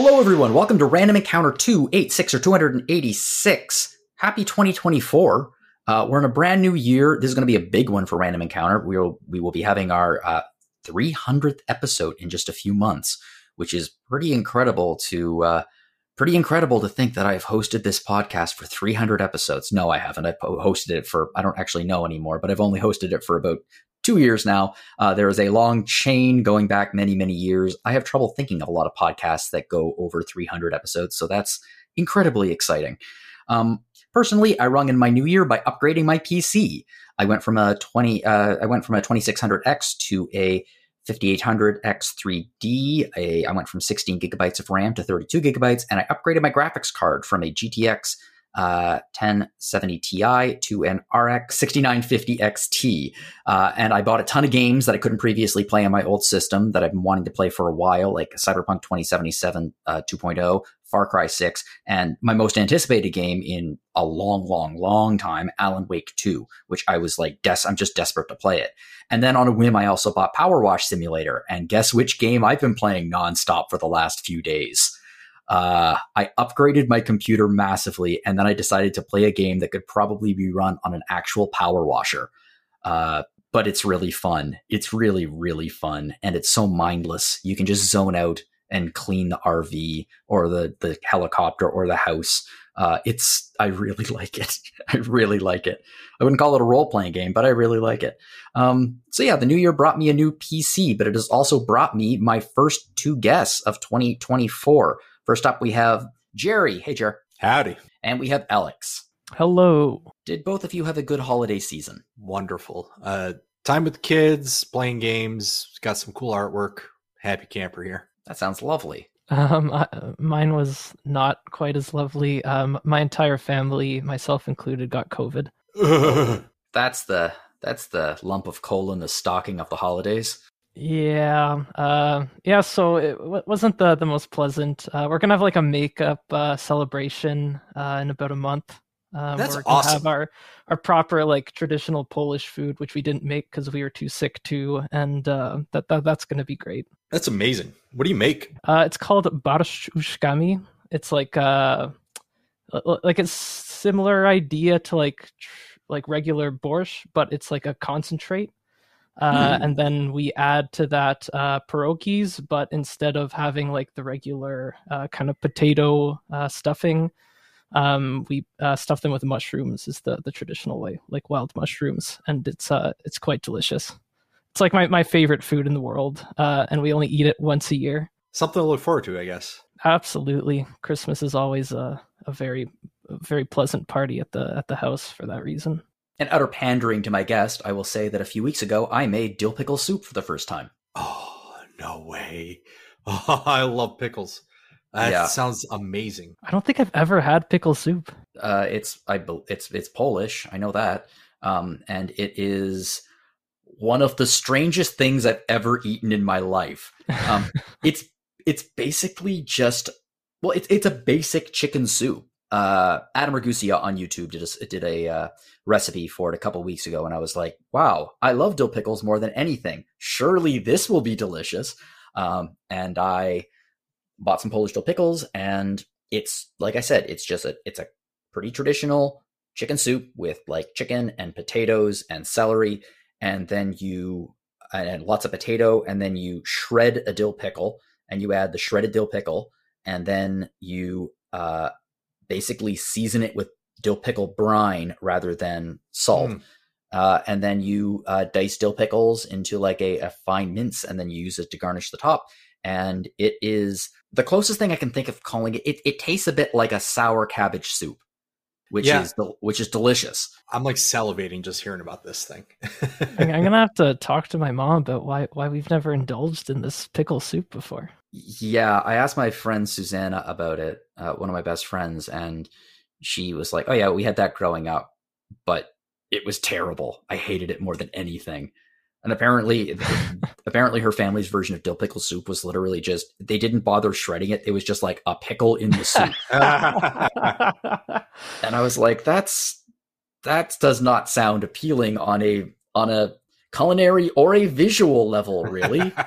Hello, everyone. Welcome to Random Encounter 286 or 286. Happy 2024. Uh, we're in a brand new year. This is going to be a big one for Random Encounter. We will, we will be having our uh, 300th episode in just a few months, which is pretty incredible to uh, pretty incredible to think that I've hosted this podcast for 300 episodes. No, I haven't. I've hosted it for I don't actually know anymore, but I've only hosted it for about two years now. Uh, there is a long chain going back many, many years. I have trouble thinking of a lot of podcasts that go over 300 episodes, so that's incredibly exciting. Um, personally, I rung in my new year by upgrading my PC. I went from a 20, uh, I went from a 2600X to a 5800X3D. A, I went from 16 gigabytes of RAM to 32 gigabytes, and I upgraded my graphics card from a GTX uh, 1070 Ti to an RX 6950 XT. Uh, and I bought a ton of games that I couldn't previously play on my old system that I've been wanting to play for a while, like Cyberpunk 2077 uh, 2.0, Far Cry 6, and my most anticipated game in a long, long, long time, Alan Wake 2, which I was like, des- I'm just desperate to play it. And then on a whim, I also bought PowerWash Simulator. And guess which game I've been playing nonstop for the last few days? Uh, I upgraded my computer massively, and then I decided to play a game that could probably be run on an actual power washer. Uh, but it's really fun. It's really, really fun, and it's so mindless. You can just zone out and clean the RV or the the helicopter or the house. Uh, it's I really like it. I really like it. I wouldn't call it a role playing game, but I really like it. Um, so yeah, the new year brought me a new PC, but it has also brought me my first two guests of 2024. First up, we have Jerry. Hey, Jerry. Howdy. And we have Aleks. Hello. Did both of you have a good holiday season? Wonderful. Uh, time with the kids, playing games, got some cool artwork. Happy camper here. That sounds lovely. Um, I, mine was not quite as lovely. Um, my entire family, myself included, got COVID. that's the that's the lump of coal in the stocking of the holidays. Yeah, uh, yeah. So it w- wasn't the the most pleasant. Uh, we're gonna have like a makeup uh, celebration uh, in about a month. Um, That's we're gonna awesome. Have our our proper like traditional Polish food, which we didn't make because we were too sick to, and uh, that, that that's gonna be great. That's amazing. What do you make? Uh, it's called barszcz z uszkami. It's like uh, like it's similar idea to like tr- like regular borscht, but it's like a concentrate. Uh, mm. And then we add to that uh, pierogies, but instead of having like the regular uh, kind of potato uh, stuffing, um, we uh, stuff them with mushrooms. Is the the traditional way, like wild mushrooms, and it's uh, it's quite delicious. It's like my, my favorite food in the world, uh, and we only eat it once a year. Something to look forward to, I guess. Absolutely, Christmas is always a, a very very pleasant party at the at the house for that reason. And utter pandering to my guest, I will say that a few weeks ago I made dill pickle soup for the first time. Oh, no way. Oh, I love pickles. That yeah. sounds amazing. I don't think I've ever had pickle soup. Uh, it's I it's it's Polish. I know that, um, and it is one of the strangest things I've ever eaten in my life. Um, it's it's basically just well, it's it's a basic chicken soup uh, Adam Ragusea on YouTube did a, did a uh, recipe for it a couple weeks ago, and I was like, "Wow, I love dill pickles more than anything. Surely this will be delicious." Um, and I bought some Polish dill pickles, and it's like I said, it's just a it's a pretty traditional chicken soup with like chicken and potatoes and celery, and then you and lots of potato, and then you shred a dill pickle, and you add the shredded dill pickle, and then you uh, basically season it with dill pickle brine rather than salt. Mm. Uh, and then you uh, dice dill pickles into like a, a, fine mince, and then you use it to garnish the top. And it is the closest thing I can think of calling it. It, it tastes a bit like a sour cabbage soup, which yeah. is which is delicious. I'm like salivating just hearing about this thing. I'm gonna have to talk to my mom about why why we've never indulged in this pickle soup before. Yeah, I asked my friend Susanna about it, uh, one of my best friends, and she was like, "Oh yeah, we had that growing up, but it was terrible. I hated it more than anything." And apparently, apparently, her family's version of dill pickle soup was literally just they didn't bother shredding it. It was just like a pickle in the soup. and I was like, "That's that does not sound appealing on a on a culinary or a visual level, really.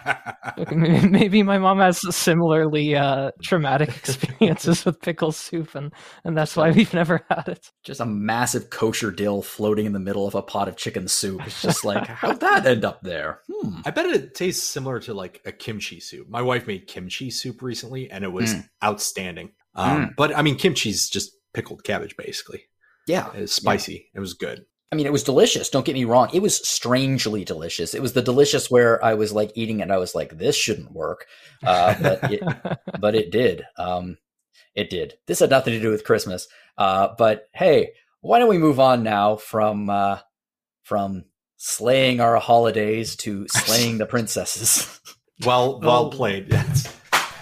Maybe my mom has similarly uh, traumatic experiences with pickle soup, and, and that's why we've never had it. just a massive kosher dill floating in the middle of a pot of chicken soup. It's just like, how'd that end up there? Hmm. I bet it tastes similar to like a kimchi soup. My wife made kimchi soup recently, and it was Mm. outstanding. Um, But I mean, kimchi's just pickled cabbage, basically. Yeah. It's spicy. It was good. I mean, it was delicious. Don't get me wrong. It was strangely delicious. It was the delicious where I was like eating it and I was like, this shouldn't work. Uh, but it, but it did. Um, it did. This had nothing to do with Christmas. Uh, but hey, why don't we move on now from uh, from slaying our holidays to slaying the princesses? Well, well Oh. played. That's-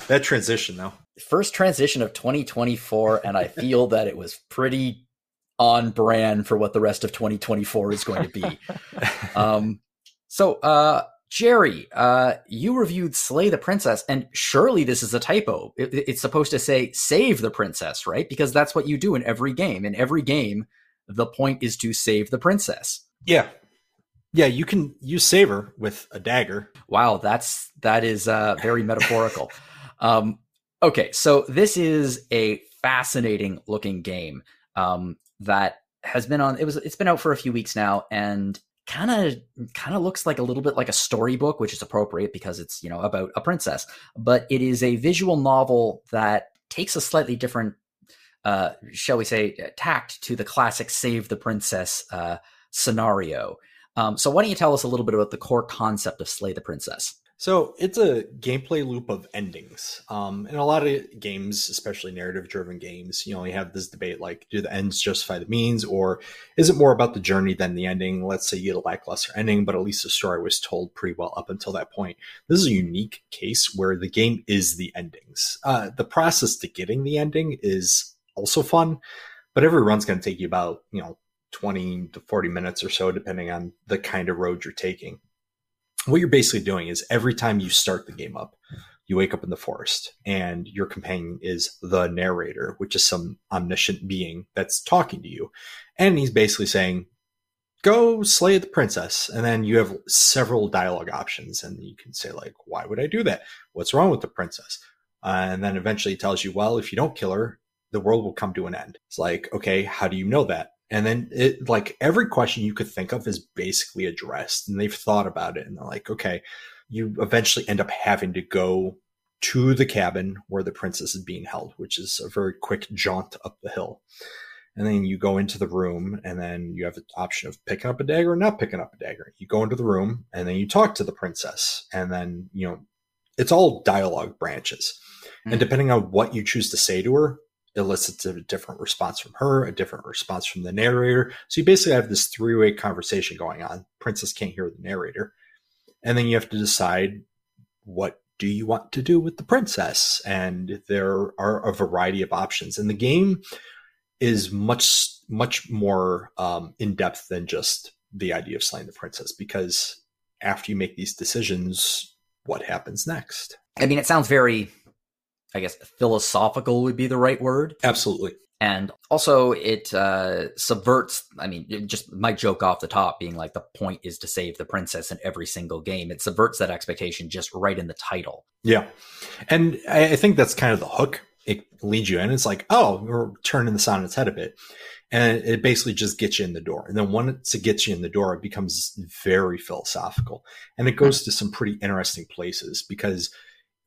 that transition, though. First transition of 2024, and I feel that it was pretty on brand for what the rest of 2024 is going to be. um, so, uh, Jerry, uh, you reviewed Slay the Princess, and surely this is a typo. It- it's supposed to say save the princess, right? Because that's what you do in every game. In every game, the point is to save the princess. Yeah. Yeah, you can use saver with a dagger. Wow, that's that is uh, very metaphorical. Um, okay, so this is a fascinating looking game um, that has been on. It was it's been out for a few weeks now, and kind of kind of looks like a little bit like a storybook, which is appropriate because it's you know about a princess. But it is a visual novel that takes a slightly different, uh, shall we say, tact to the classic Save the Princess uh, scenario. Um, so why don't you tell us a little bit about the core concept of Slay the Princess? So it's a gameplay loop of endings. Um, in a lot of games, especially narrative driven games, you know, you have this debate like, do the ends justify the means, or is it more about the journey than the ending? Let's say you get a lackluster ending, but at least the story was told pretty well up until that point. This is a unique case where the game is the endings. Uh, the process to getting the ending is also fun, but every run's going to take you about, you know, 20 to 40 minutes or so, depending on the kind of road you're taking what you're basically doing is every time you start the game up, you wake up in the forest and your companion is the narrator, which is some omniscient being that's talking to you. And he's basically saying, Go slay the princess. And then you have several dialogue options. And you can say, like, why would I do that? What's wrong with the princess? Uh, and then eventually he tells you, well, if you don't kill her, the world will come to an end. It's like, okay, how do you know that? And then it like every question you could think of is basically addressed and they've thought about it and they're like, okay, you eventually end up having to go to the cabin where the princess is being held, which is a very quick jaunt up the hill. And then you go into the room and then you have the option of picking up a dagger or not picking up a dagger. You go into the room and then you talk to the princess and then, you know, it's all dialogue branches. Mhm. And depending on what you choose to say to her, elicits a different response from her, a different response from the narrator. So you basically have this three way conversation going on. Princess can't hear the narrator. And then you have to decide what do you want to do with the princess? And there are a variety of options. And the game is much, much more um, in depth than just the idea of slaying the princess because after you make these decisions, what happens next? I mean, it sounds very, I guess, philosophical would be the right word. Absolutely. And also, it uh, subverts. I mean, just my joke off the top being like the point is to save the princess in every single game. It subverts that expectation just right in the title. Yeah. And I I think that's kind of the hook. It leads you in. It's like, oh, we're turning this on its head a bit. And it basically just gets you in the door. And then once it gets you in the door, it becomes very philosophical. And it goes to some pretty interesting places because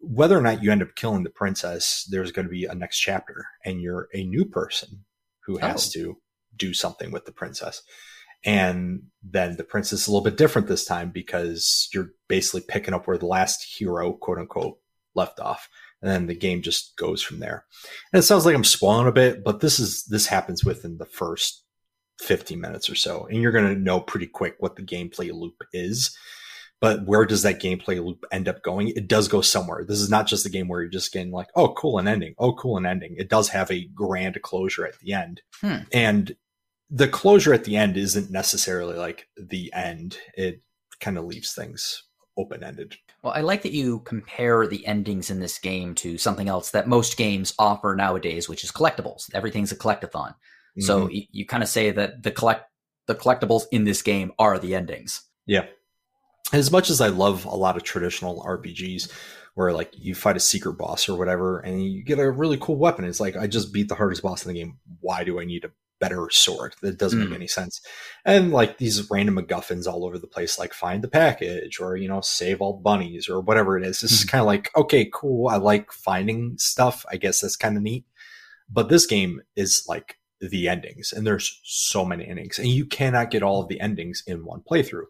whether or not you end up killing the princess, there's going to be a next chapter and you're a new person who has oh. to do something with the princess. And then the princess is a little bit different this time because you're basically picking up where the last hero, quote unquote, left off. And then the game just goes from there. And it sounds like I'm spoiling a bit, but this is this happens within the first 15 minutes or so. And you're gonna know pretty quick what the gameplay loop is. But where does that gameplay loop end up going? It does go somewhere. This is not just a game where you're just getting like, oh, cool, an ending. Oh, cool, an ending. It does have a grand closure at the end. Hmm. And the closure at the end isn't necessarily like the end. It kind of leaves things open ended. Well, I like that you compare the endings in this game to something else that most games offer nowadays, which is collectibles. Everything's a collectathon. So Mhm. you, you kind of say that the collect the collectibles in this game are the endings. yeah, as much as I love a lot of traditional RPGs where like you fight a secret boss or whatever and you get a really cool weapon, it's like I just beat the hardest boss in the game. Why do I need a better sword? That doesn't Mm. make any sense. And like these random MacGuffins all over the place, like find the package or you know save all bunnies or whatever it is. This is Mhm. kind of like okay, cool. I like finding stuff. I guess that's kind of neat. But this game is like the endings, and there's so many endings, and you cannot get all of the endings in one playthrough,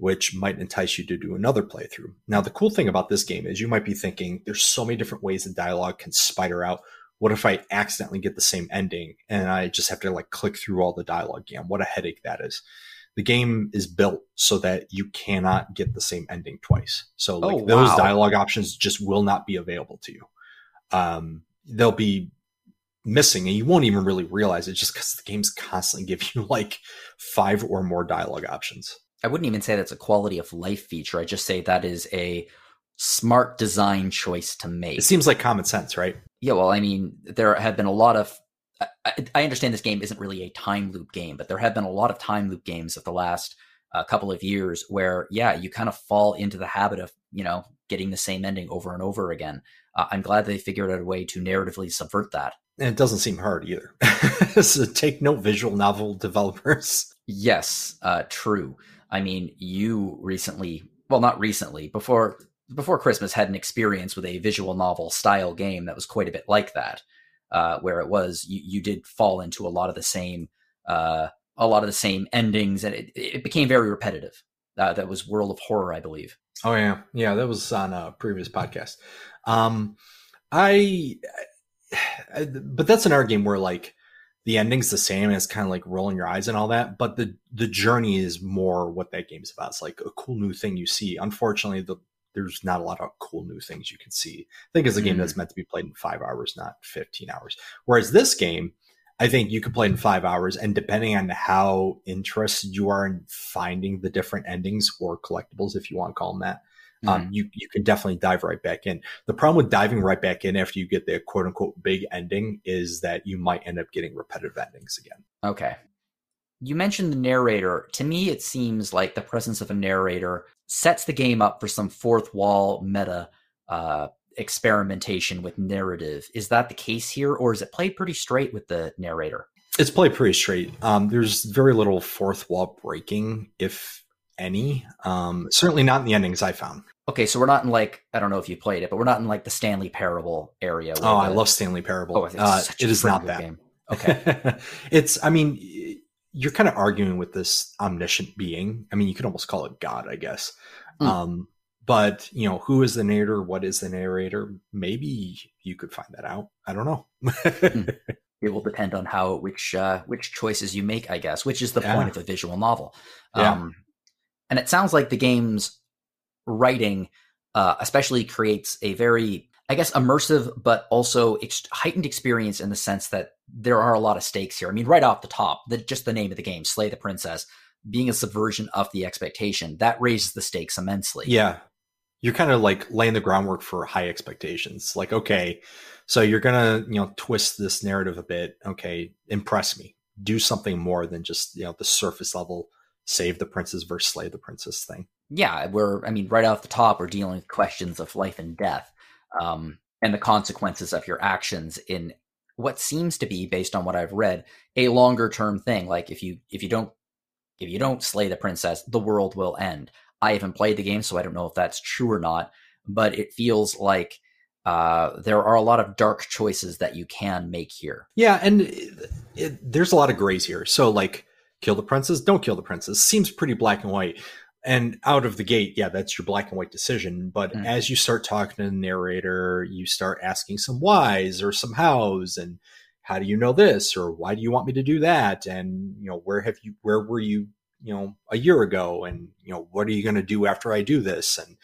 which might entice you to do another playthrough. Now, the cool thing about this game is you might be thinking there's so many different ways the dialogue can spider out. What if I accidentally get the same ending and I just have to like click through all the dialogue again? What a headache that is. The game is built so that you cannot get the same ending twice. So like Oh, those dialogue options just will not be available to you. Um, they'll be missing and you won't even really realize it just because the game's constantly giving you like five or more dialogue options. I wouldn't even say that's a quality of life feature. I just say that is a smart design choice to make. It seems like common sense, right? Yeah, well, I mean, there have been a lot of. I, I- understand this game isn't really a time loop game, but there have been a lot of time loop games of the last uh, couple of years where, yeah, you kind of fall into the habit of, you know, getting the same ending over and over again. Uh, I'm glad they figured out a way to narratively subvert that. And it doesn't seem hard either. so take note, visual novel developers. Yes, uh, true. I mean, you recently, well, not recently, before before Christmas, had an experience with a visual novel style game that was quite a bit like that, uh, where it was you, you did fall into a lot of the same uh, a lot of the same endings, and it, it became very repetitive. Uh, that was World of Horror, I believe. Oh yeah, yeah, that was on a previous podcast. Um, I, I- but that's an art game where like the ending's the same, and it's kind of like rolling your eyes and all that. But the the journey is more what that game's about. It's like a cool new thing you see. Unfortunately, the there's not a lot of cool new things you can see. I think it's a game Mhm. that's meant to be played in five hours, not fifteen hours. Whereas this game, I think you could play in five hours, and depending on how interested you are in finding the different endings or collectibles, if you want to call them that, um, you you can definitely dive right back in. The problem with diving right back in after you get the quote unquote big ending is that you might end up getting repetitive endings again. Okay. You mentioned the narrator. To me, it seems like the presence of a narrator sets the game up for some fourth wall meta uh, experimentation with narrative. Is that the case here, or is it played pretty straight with the narrator? It's played pretty straight. Um, there's very little fourth wall breaking, if any. Um, certainly not in the endings I found. Okay, so we're not in like I don't know if you played it, but we're not in like the Stanley Parable area. Oh, I the- love Stanley Parable. Oh, uh, it is not that. game. Okay, it's, I mean, you're kind of arguing with this omniscient being. I mean, you could almost call it God, I guess. Mm. Um, but you know, who is the narrator? What is the narrator? Maybe you could find that out. I don't know. it will depend on how which uh, which choices you make, I guess. Which is the Yeah. point of a visual novel. Yeah. Um, and it sounds like the game's writing, uh, especially, creates a very, I guess, immersive but also ex- heightened experience in the sense that there are a lot of stakes here. I mean, right off the top, the, just the name of the game, "Slay the Princess," being a subversion of the expectation, that raises the stakes immensely. yeah. You're kind of like laying the groundwork for high expectations. Like, okay, so you're gonna, you know, twist this narrative a bit. Okay, impress me. Do something more than just, you know, the surface level save the princess versus slay the princess thing. yeah, we're I mean, right off the top, we're dealing with questions of life and death, um, and the consequences of your actions in what seems to be, based on what I've read, a longer term thing. Like if you if you don't if you don't slay the princess, the world will end. I haven't played the game, so I don't know if that's true or not, but it feels like uh, there are a lot of dark choices that you can make here. Yeah, and it, it, there's a lot of grays here. So, like, kill the princess, don't kill the princess. Seems pretty black and white. And out of the gate, yeah, that's your black and white decision. But Mm. as you start talking to the narrator, you start asking some whys or some hows, and how do you know this, or why do you want me to do that, and you know, where have you, where were you, you know, a year ago, and you know, what are you going to do after I do this, and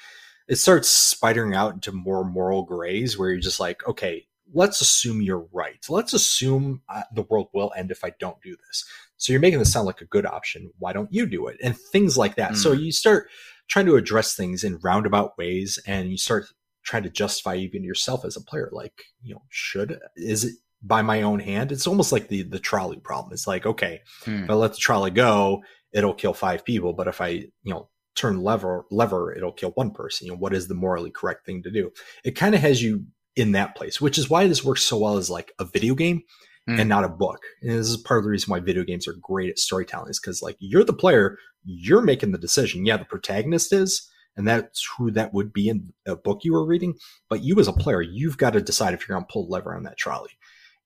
it starts spidering out into more moral grays where you're just like, okay, let's assume you're right. Let's assume uh, the world will end if I don't do this. So you're making this sound like a good option. Why don't you do it? And things like that. So Mm. you start trying to address things in roundabout ways and you start trying to justify even yourself as a player. Like, you know, should, is it by my own hand? It's almost like the, the trolley problem. It's like, okay, Hmm. if I let the trolley go, it'll kill five people. But if I, you know, turn lever lever it'll kill one person you know what is the morally correct thing to do it kind of has you in that place which is why this works so well as like a video game mm. and not a book and this is part of the reason why video games are great at storytelling is because like you're the player you're making the decision yeah the protagonist is and that's who that would be in a book you were reading but you as a player you've got to decide if you're going to pull lever on that trolley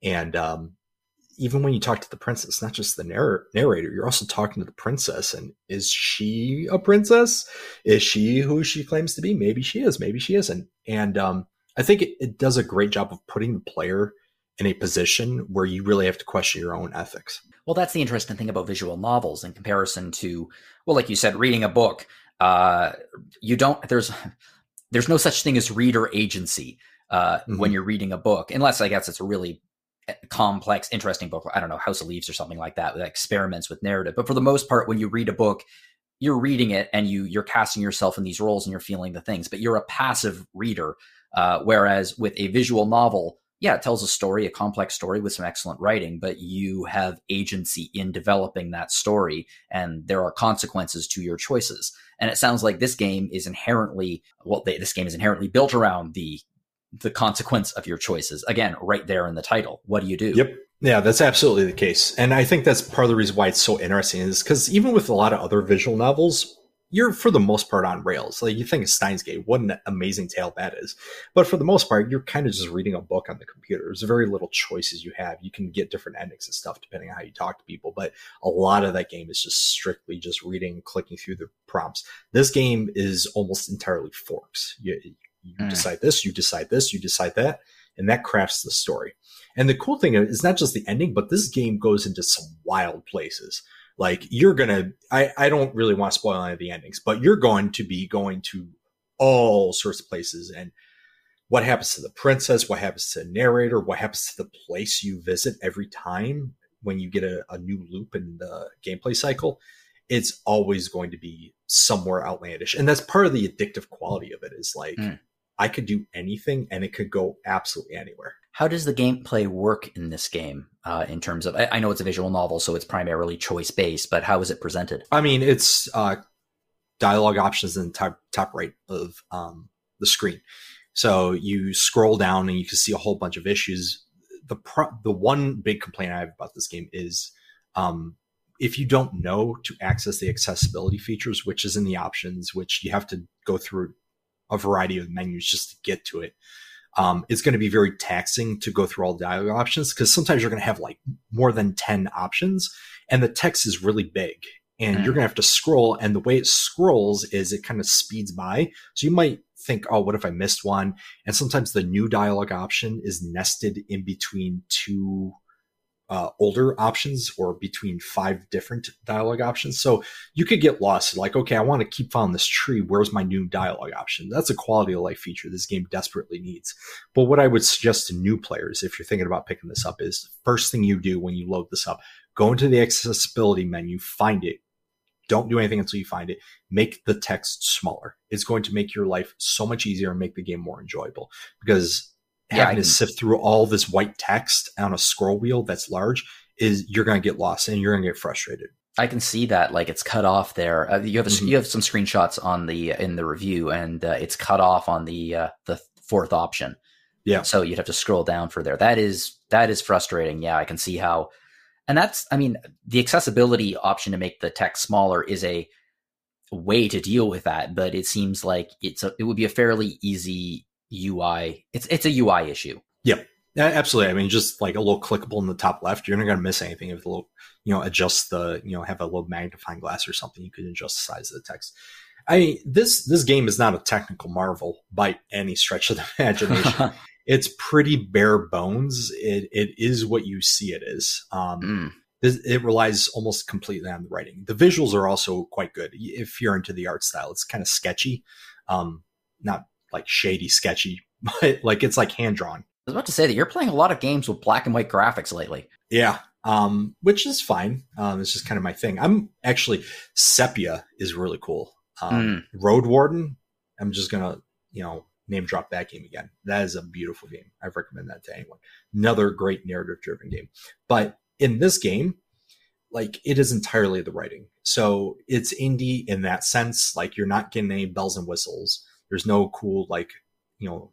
and um, even when you talk to the princess, not just the narr- narrator, you're also talking to the princess. And is she a princess? Is she who she claims to be? Maybe she is. Maybe she isn't. And um, I think it, it does a great job of putting the player in a position where you really have to question your own ethics. Well, that's the interesting thing about visual novels in comparison to, well, like you said, reading a book. Uh, you don't. There's there's no such thing as reader agency uh, mm-hmm. when you're reading a book, unless I guess it's a really complex, interesting book. I don't know, House of Leaves or something like that, that experiments with narrative. But for the most part, when you read a book, you're reading it and you you're casting yourself in these roles and you're feeling the things, but you're a passive reader. Uh, whereas with a visual novel, yeah, it tells a story, a complex story with some excellent writing, but you have agency in developing that story, and there are consequences to your choices. And it sounds like this game is inherently well, they, this game is inherently built around the the consequence of your choices. Again, right there in the title. What do you do? Yep. Yeah, that's absolutely the case. And I think that's part of the reason why it's so interesting is because even with a lot of other visual novels, you're for the most part on rails. Like you think of Steins Gate, what an amazing tale that is. But for the most part, you're kind of just reading a book on the computer. There's very little choices you have. You can get different endings and stuff depending on how you talk to people. But a lot of that game is just strictly just reading, clicking through the prompts. This game is almost entirely forks. You, you mm. decide this, you decide this, you decide that, and that crafts the story. And the cool thing is not just the ending, but this game goes into some wild places. Like you're gonna, I, I don't really want to spoil any of the endings, but you're going to be going to all sorts of places and what happens to the princess, what happens to the narrator, what happens to the place you visit every time when you get a, a new loop in the gameplay cycle it's always going to be somewhere outlandish and that's part of the addictive quality of it is like mm. I could do anything and it could go absolutely anywhere. How does the gameplay work in this game uh, in terms of? I, I, know it's a visual novel, so it's primarily choice based, but how is it presented? I mean, it's uh, dialogue options in the top, top right of um, the screen. So you scroll down and you can see a whole bunch of issues. The pro- the one big complaint I have about this game is um, if you don't know to access the accessibility features, which is in the options, which you have to go through a variety of menus just to get to it. Um, it's going to be very taxing to go through all the dialogue options because sometimes you're going to have like more than 10 options and the text is really big and mm. you're going to have to scroll. And the way it scrolls is it kind of speeds by. So you might think, oh, what if I missed one? And sometimes the new dialogue option is nested in between two uh, older options or between five different dialogue options. So you could get lost. Like, okay, I want to keep following this tree. Where's my new dialogue option? That's a quality of life feature this game desperately needs. But what I would suggest to new players, if you're thinking about picking this up, is first thing you do when you load this up, go into the accessibility menu, find it. Don't do anything until you find it. Make the text smaller. It's going to make your life so much easier and make the game more enjoyable because yeah, having to sift through all this white text on a scroll wheel that's large is you're going to get lost and you're going to get frustrated. I can see that, like it's cut off there. Uh, you have a, mm-hmm. you have some screenshots on the in the review, and uh, it's cut off on the uh, the fourth option. Yeah, so you'd have to scroll down for there. That is that is frustrating. Yeah, I can see how, and that's I mean the accessibility option to make the text smaller is a way to deal with that, but it seems like it's a, it would be a fairly easy UI. It's it's a UI issue. Yep. Absolutely. I mean, just like a little clickable in the top left, you're not going to miss anything if little, you know, adjust the, you know, have a little magnifying glass or something. You could adjust the size of the text. I mean, this this game is not a technical marvel by any stretch of the imagination. it's pretty bare bones. It it is what you see it is. Um, mm. It relies almost completely on the writing. The visuals are also quite good. If you're into the art style, it's kind of sketchy, um, not like shady, sketchy, but like it's like hand drawn. I was about to say that you're playing a lot of games with black and white graphics lately. Yeah, um, which is fine. Um, it's just kind of my thing. I'm actually Sepia is really cool. Um, mm. Roadwarden. I'm just gonna you know name drop that game again. That is a beautiful game. I recommend that to anyone. Another great narrative driven game. But in this game, like it is entirely the writing. So it's indie in that sense. Like you're not getting any bells and whistles. There's no cool like you know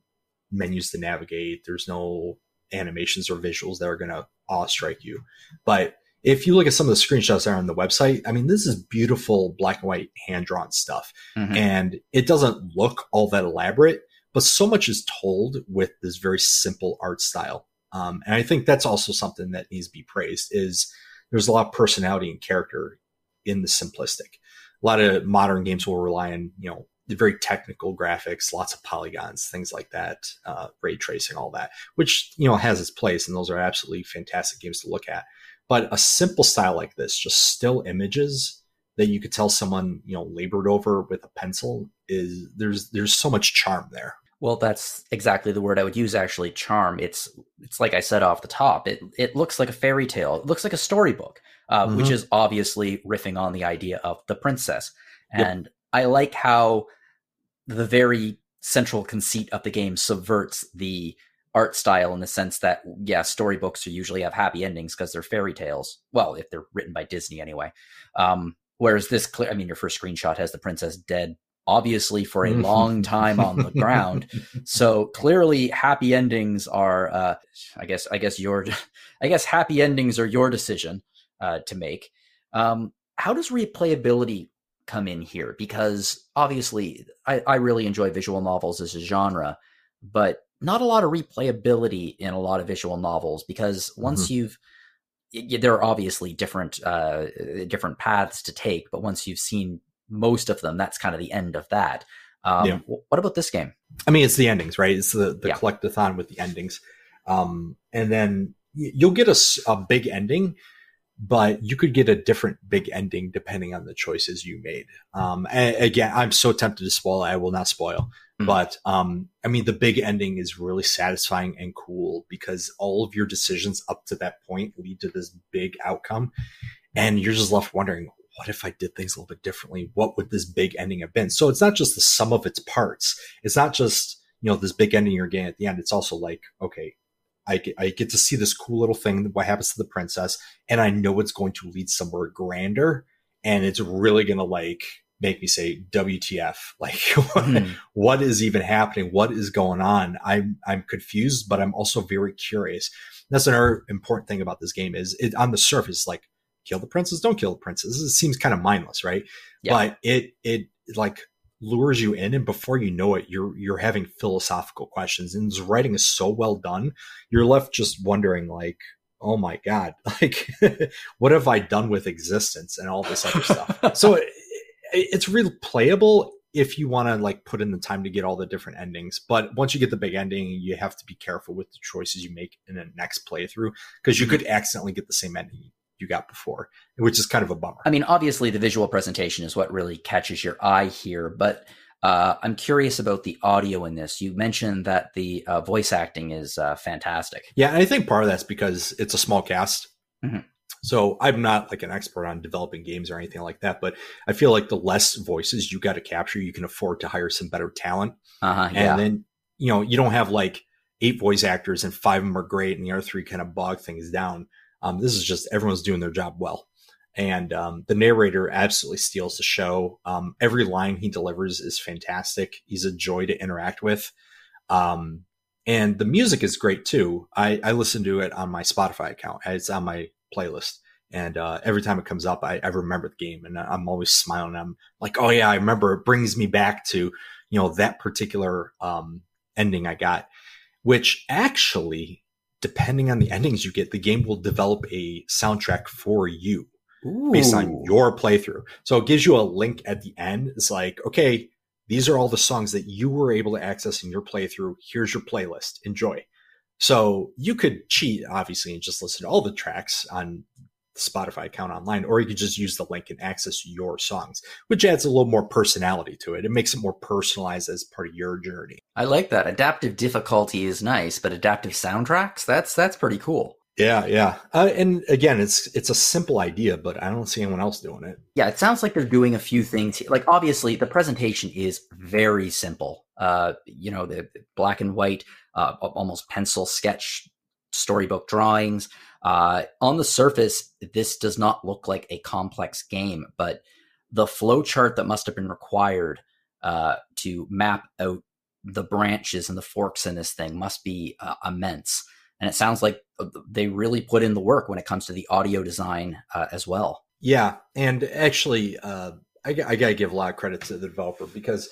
menus to navigate. There's no animations or visuals that are going to awe strike you. But if you look at some of the screenshots that are on the website, I mean, this is beautiful black and white hand drawn stuff. Mm-hmm. And it doesn't look all that elaborate, but so much is told with this very simple art style. Um, and I think that's also something that needs to be praised is there's a lot of personality and character in the simplistic. A lot of modern games will rely on, you know, very technical graphics, lots of polygons, things like that, uh, ray tracing, all that, which, you know, has its place. And those are absolutely fantastic games to look at. But a simple style like this, just still images that you could tell someone, you know, labored over with a pencil is there's there's so much charm there. Well, that's exactly the word I would use actually, charm. It's it's like I said off the top. It it looks like a fairy tale. It looks like a storybook, uh, mm-hmm. which is obviously riffing on the idea of the princess. And yep. I like how the very central conceit of the game subverts the art style in the sense that yeah storybooks usually have happy endings because they're fairy tales. Well if they're written by Disney anyway. Um, whereas this clear i mean your first screenshot has the princess dead obviously for a long time on the ground. So clearly happy endings are uh, i guess i guess your i guess happy endings are your decision uh, to make. Um, how does replayability come in here because obviously I, I really enjoy visual novels as a genre but not a lot of replayability in a lot of visual novels because once mm-hmm. you've y- there are obviously different uh, different paths to take, but once you've seen most of them, that's kind of the end of that. Um, yeah. What about this game? I mean, it's the endings, right? It's the the yeah. collectathon with the endings, um, and then you'll get a, a big ending, but you could get a different big ending depending on the choices you made. Um, again, I'm so tempted to spoil. I will not spoil. Mm-hmm. But um, I mean, the big ending is really satisfying and cool because all of your decisions up to that point lead to this big outcome, and you're just left wondering, what if I did things a little bit differently? What would this big ending have been? So it's not just the sum of its parts. It's not just you know this big ending you're getting at the end. It's also like, okay, I get, I get to see this cool little thing, what happens to the princess, and I know it's going to lead somewhere grander, and it's really going to like make me say WTF like mm. what is even happening? What is going on? I'm I'm confused but I'm also very curious. That's another important thing about this game is it on the surface like kill the princess don't kill the princess. It seems kind of mindless right? Yeah. but it it like lures you in and before you know it you're you're having philosophical questions and this writing is so well done you're left just wondering like oh my god like what have i done with existence and all this other stuff so it's really playable if you want to like put in the time to get all the different endings. But once you get the big ending, you have to be careful with the choices you make in the next playthrough because you mm-hmm. could accidentally get the same ending you got before, which is kind of a bummer. I mean, obviously the visual presentation is what really catches your eye here, but uh, I'm curious about the audio in this. You mentioned that the uh, voice acting is uh, fantastic. Yeah, I think part of that's because it's a small cast. Mm-hmm. So I'm not like an expert on developing games or anything like that, but I feel like the less voices you got to capture, you can afford to hire some better talent. Uh-huh, yeah. And then, you know, you don't have like eight voice actors and five of them are great and the other three kind of bog things down. Um, this is just everyone's doing their job well. And um, the narrator absolutely steals the show. Um, every line he delivers is fantastic. He's a joy to interact with. Um, and the music is great too. I, I listen to it on my Spotify account. It's on my playlist. And uh, every time it comes up, I, I remember the game, and I'm always smiling. I'm like, "Oh yeah, I remember." It brings me back to you know that particular um, ending I got, which actually, depending on the endings you get, the game will develop a soundtrack for you Ooh. based on your playthrough. So it gives you a link at the end. It's like, okay, these are all the songs that you were able to access in your playthrough. Here's your playlist. Enjoy. So you could cheat, obviously, and just listen to all the tracks on the Spotify account online, or you could just use the link and access your songs, which adds a little more personality to it. It makes it more personalized as part of your journey. I like that. Adaptive difficulty is nice, but adaptive soundtracks, that's that's pretty cool. Yeah, yeah. Uh, and again, it's it's a simple idea, but I don't see anyone else doing it. Yeah, it sounds like they're doing a few things. Like obviously, the presentation is very simple. Uh, you know, the black and white uh, almost pencil sketch storybook drawings. Uh, on the surface, this does not look like a complex game, but the flow chart that must have been required uh, to map out the branches and the forks in this thing must be uh, immense. And it sounds like uh, they really put in the work when it comes to the audio design uh, as well. Yeah, and actually, uh, I, I got to give a lot of credit to the developer because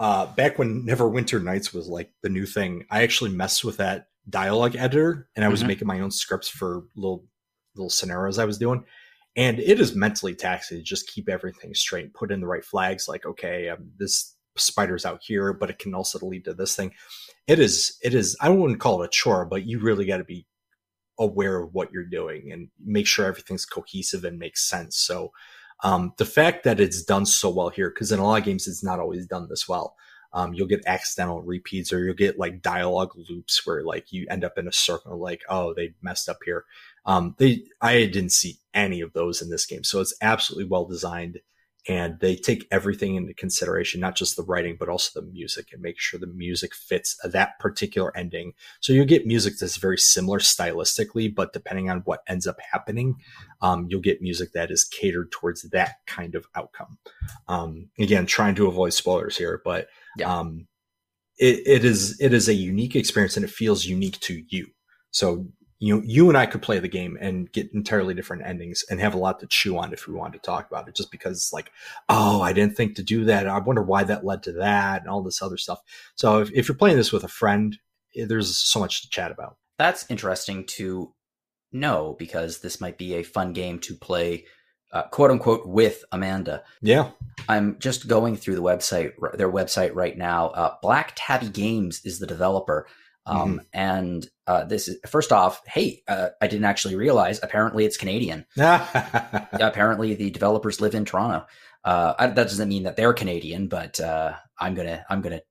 back when Neverwinter Nights was like the new thing, I actually messed with that dialogue editor and I was mm-hmm. making my own scripts for little little scenarios I was doing. And it is mentally taxing to just keep everything straight, put in the right flags, like okay, um, this spider's out here, but it can also lead to this thing. It is, it is. I wouldn't call it a chore, but you really got to be aware of what you're doing and make sure everything's cohesive and makes sense. So um, the fact that it's done so well here, because in a lot of games it's not always done this well. Um, you'll get accidental repeats or you'll get like dialogue loops where like you end up in a circle like oh they messed up here. Um, they i didn't see any of those in this game so it's absolutely well designed and they take everything into consideration not just the writing but also the music and make sure the music fits that particular ending. So you get music that's very similar stylistically but depending on what ends up happening um, you'll get music that is catered towards that kind of outcome. Um, again trying to avoid spoilers here but yeah. um, it, it is it is a unique experience and it feels unique to you. So you know, you and I could play the game and get entirely different endings and have a lot to chew on if we wanted to talk about it, just because it's like, oh, I didn't think to do that. I wonder why that led to that and all this other stuff. So if, if you're playing this with a friend, eh, there's so much to chat about. That's interesting to know because this might be a fun game to play, uh, quote unquote, with Amanda. Yeah. I'm just going through the website, their website right now. Uh, Black Tabby Games is the developer. Um, mm-hmm. And uh, this is first off, hey, uh, I didn't actually realize. Apparently, it's Canadian. apparently, the developers live in Toronto. Uh, I, that doesn't mean that they're Canadian, but uh, I'm gonna I'm gonna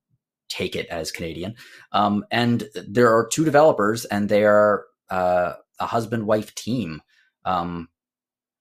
take it as Canadian. Um, and there are two developers, and they are uh, a husband wife team. Um,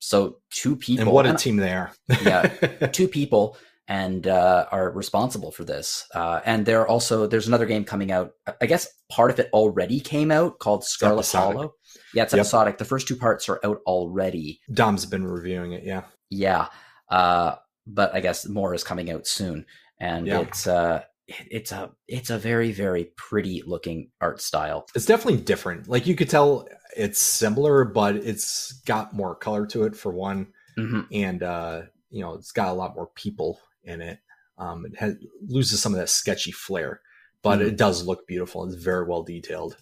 so two people. And what a team they are! yeah, two people and uh, are responsible for this. Uh, and there are also there's another game coming out. I guess part of it already came out called Scarlet Hollow. Yeah, it's episodic. Yep. The first two parts are out already. Dom's been reviewing it. Yeah, yeah. Uh, but I guess more is coming out soon, and yeah. it's uh, it's a it's a very very pretty looking art style. It's definitely different. Like you could tell it's similar, but it's got more color to it for one, mm-hmm. and uh, you know it's got a lot more people in it. Um, it has, loses some of that sketchy flair, but mm-hmm. it does look beautiful. It's very well detailed,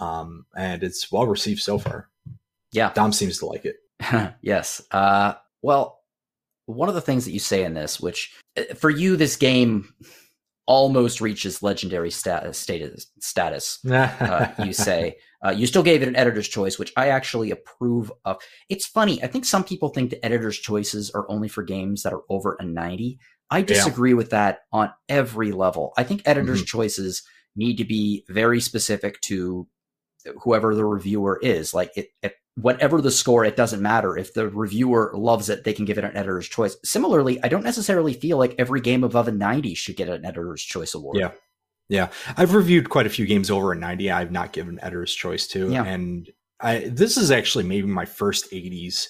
um, and it's well received so far. Yeah, Dom seems to like it. yes. Uh, well, one of the things that you say in this, which uh, for you, this game almost reaches legendary status. Status. status uh, you say uh, you still gave it an editor's choice, which I actually approve of. It's funny. I think some people think the editor's choices are only for games that are over a ninety. I disagree yeah. with that on every level. I think editors' mm-hmm. choices need to be very specific to whoever the reviewer is. Like it, it, whatever the score, it doesn't matter. If the reviewer loves it, they can give it an editor's choice. Similarly, I don't necessarily feel like every game above a 90 should get an editor's choice award. Yeah. Yeah. I've reviewed quite a few games over a 90 I've not given editor's choice to. Yeah. And I, this is actually maybe my first 80s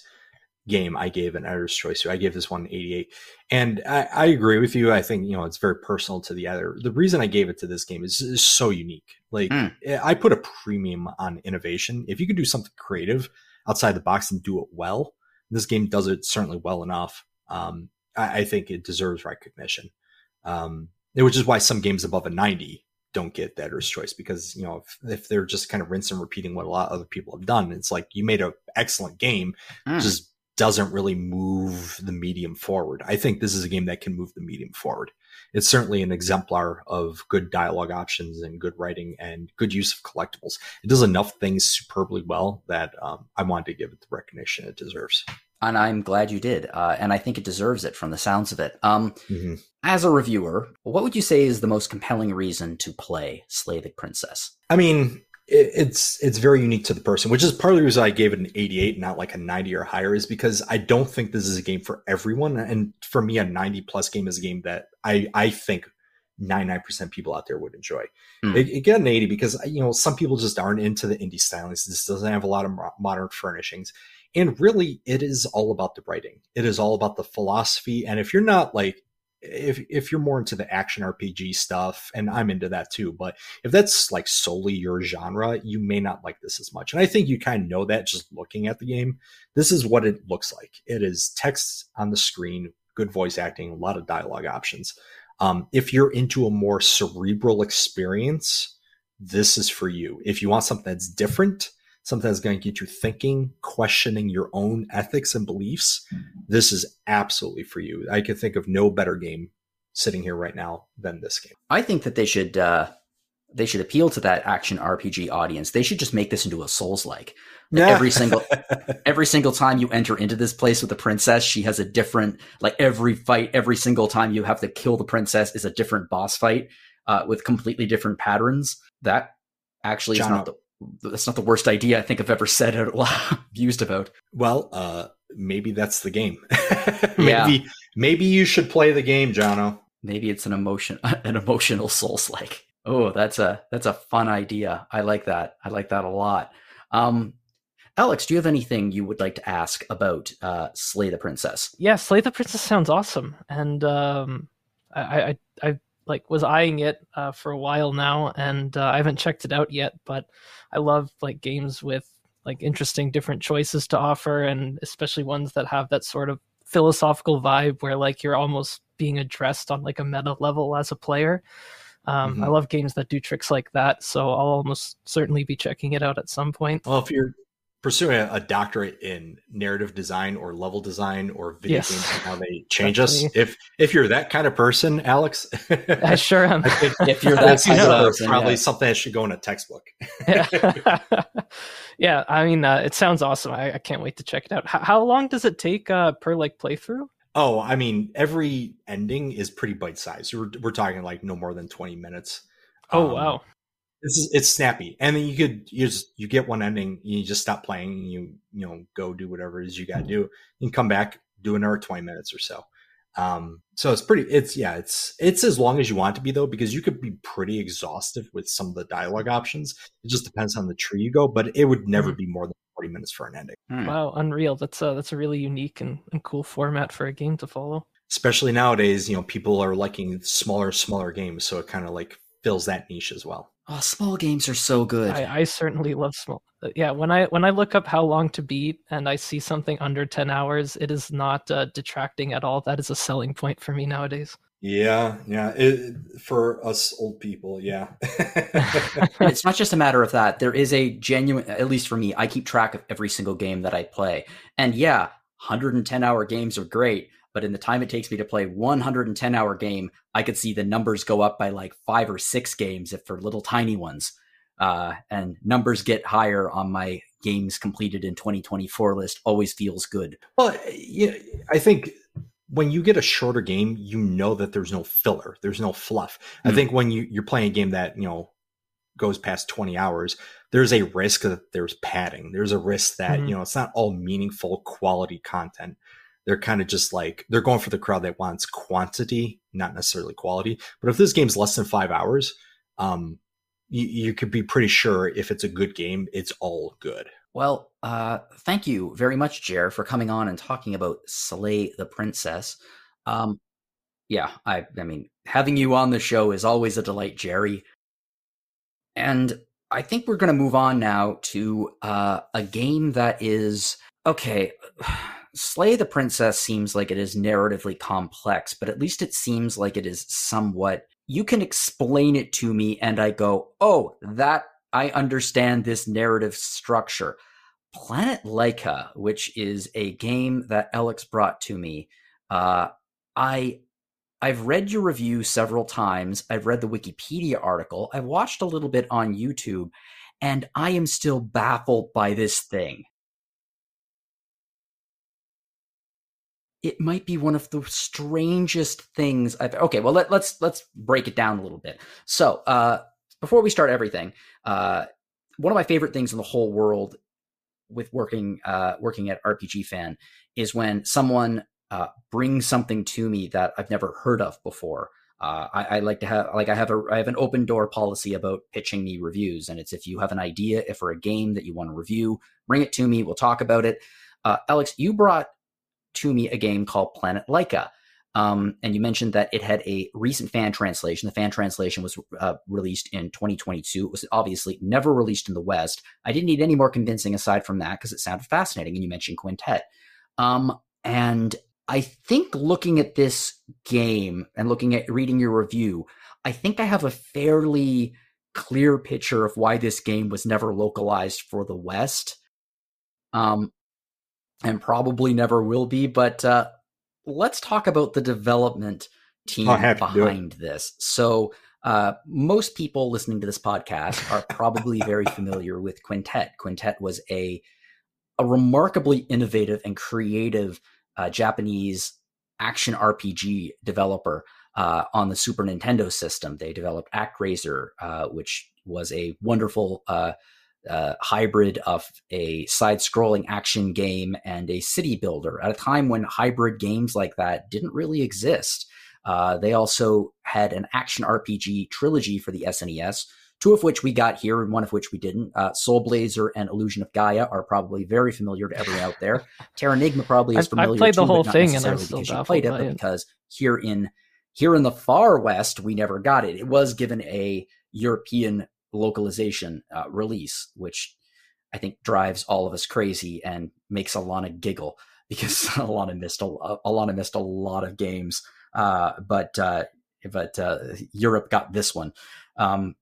game I gave an editor's choice to. I gave this one 88. And I, I, agree with you. I think, you know, it's very personal to the editor. The reason I gave it to this game is, is so unique. Like mm. I put a premium on innovation. If you could do something creative outside the box and do it well, this game does it certainly well enough. Um, I, I, think it deserves recognition. Um, which is why some games above a 90 don't get the editor's choice because you know if, if, they're just kind of rinse and repeating what a lot of other people have done it's like you made an excellent game mm. just doesn't really move the medium forward. I think this is a game that can move the medium forward. It's certainly an exemplar of good dialogue options and good writing and good use of collectibles. It does enough things superbly well that um, I wanted to give it the recognition it deserves. And I'm glad you did. Uh, and I think it deserves it from the sounds of it. Um, mm-hmm. As a reviewer, what would you say is the most compelling reason to play Slay the Princess? I mean, it's it's very unique to the person, which is part of the reason I gave it an 88, not like a 90 or higher, is because I don't think this is a game for everyone. And for me, a 90 plus game is a game that I I think 99% people out there would enjoy. Hmm. It, it got an 80 because you know some people just aren't into the indie stylings. This doesn't have a lot of modern furnishings. And really it is all about the writing. It is all about the philosophy and if you're not like if if you're more into the action RPG stuff, and I'm into that too, but if that's like solely your genre, you may not like this as much. And I think you kind of know that just looking at the game. This is what it looks like. It is text on the screen, good voice acting, a lot of dialogue options. Um, if you're into a more cerebral experience, this is for you. If you want something that's different, something that's going to get you thinking, questioning your own ethics and beliefs, this is absolutely for you. I can think of no better game sitting here right now than this game. I think that they should uh, they should appeal to that action RPG audience. They should just make this into a Souls like. Yeah. Every single every single time you enter into this place with the princess, she has a different like every fight, every single time you have to kill the princess is a different boss fight uh, with completely different patterns. That actually John, is not the that's not the worst idea I think I've ever said out loud, used about. Well, uh, maybe that's the game. Yeah. maybe maybe you should play the game, Jono. Maybe it's an emotion an emotional souls like. Oh, that's a that's a fun idea. I like that. I like that a lot. Um, Aleks, do you have anything you would like to ask about uh, Slay the Princess? Yeah, Slay the Princess sounds awesome, and um, I, I I like was eyeing it uh, for a while now, and uh, I haven't checked it out yet. But I love like games with like interesting different choices to offer, and especially ones that have that sort of philosophical vibe where like you're almost being addressed on like a meta level as a player. Um, Mhm. I love games that do tricks like that, so I'll almost certainly be checking it out at some point. Well, if you're pursuing a, a doctorate in narrative design or level design or video Yes. games and how they change us. If if you're that kind of person, Aleks, I sure am. I think If you're that kind of person, probably yeah. something that should go in a textbook. yeah. yeah, I mean, uh, it sounds awesome. I, I can't wait to check it out. How, how long does it take uh, per like playthrough? Oh, I mean, every ending is pretty bite sized. We're, we're talking like no more than 20 minutes. Oh Um, wow, This is it's snappy, and then you could you just you get one ending, you just stop playing, and you you know go do whatever it is you got to do. and come back, do another twenty minutes or so. Um, so it's pretty. It's yeah, it's it's as long as you want it to be though, because you could be pretty exhaustive with some of the dialogue options. It just depends on the tree you go, but it would never be more than forty minutes for an ending. Hmm. wow, unreal. That's a that's a really unique and, and cool format for a game to follow. Especially nowadays, you know, people are liking smaller, smaller games, so it kind of like fills that niche as well. Oh, small games are so good. I, I certainly love small. uh, Yeah, when I when I look up how long to beat and I see something under ten hours, it is not uh, detracting at all. That is a selling point for me nowadays. Yeah, yeah. It, for us old people, yeah. It's not just a matter of that. There is a genuine, at least for me, I keep track of every single game that I play. And yeah, 110 hour games are great, but in the time it takes me to play 110 hour game, I could see the numbers go up by like five or six games if for little tiny ones. Uh, and numbers get higher on my games completed in 2024 list always feels good. well, yeah, I think when you get a shorter game, you know that there's no filler, there's no fluff. I Hmm. think when you you're playing a game that you know goes past 20 hours, there's a risk that there's padding. There's a risk that Mhm. you know it's not all meaningful quality content. They're kind of just like they're going for the crowd that wants quantity, not necessarily quality. But if this game's less than five hours, um, you, you could be pretty sure if it's a good game, it's all good. Well, uh, thank you very much, Jer, for coming on and talking about Slay the Princess. Um, yeah, I, I mean, having you on the show is always a delight, Jerry. And I think we're going to move on now to uh, a game that is okay. Slay the Princess seems like it is narratively complex, but at least it seems like it is somewhat. You can explain it to me, and I go, oh, that I understand this narrative structure. Planet Laika, which is a game that Aleks brought to me, uh, I I've read your review several times. I've read the Wikipedia article. I've watched a little bit on YouTube, and I am still baffled by this thing. It might be one of the strangest things I've. Okay, well let, let's let's break it down a little bit. So, uh, before we start everything, uh, one of my favorite things in the whole world with working uh, working at RPG Fan is when someone uh, brings something to me that I've never heard of before. Uh, I, I, like to have like I have a I have an open door policy about pitching me reviews, and it's if you have an idea if for a game that you want to review, bring it to me. We'll talk about it. Uh, Aleks, you brought to me a game called Planet Laika. Um, and you mentioned that it had a recent fan translation. The fan translation was uh, released in 2022. It was obviously never released in the West. I didn't need any more convincing aside from that because it sounded fascinating. And you mentioned Quintet. Um, and I think looking at this game and looking at reading your review, I think I have a fairly clear picture of why this game was never localized for the West. Um, and probably never will be. But uh, let's talk about the development team behind this. So, uh, most people listening to this podcast are probably very familiar with Quintet. Quintet was a a remarkably innovative and creative uh, Japanese action RPG developer uh, on the Super Nintendo system. They developed ActRaiser, uh, which was a wonderful uh, uh, hybrid of a side scrolling action game and a city builder at a time when hybrid games like that didn't really exist. Uh, they also had an action RPG trilogy for the SNES, two of which we got here and one of which we didn't. Uh, Soul Blazer and Illusion of Gaia are probably very familiar to everyone out there. Terranigma probably is familiar. I played too, the whole thing and I'm still because played it, but because here in here in the far west we never got it. It was given a European localization uh, release, which I think drives all of us crazy and makes Alana giggle because Alana missed a lot Alana missed a lot of games, uh, but uh, but uh, Europe got this one. Um,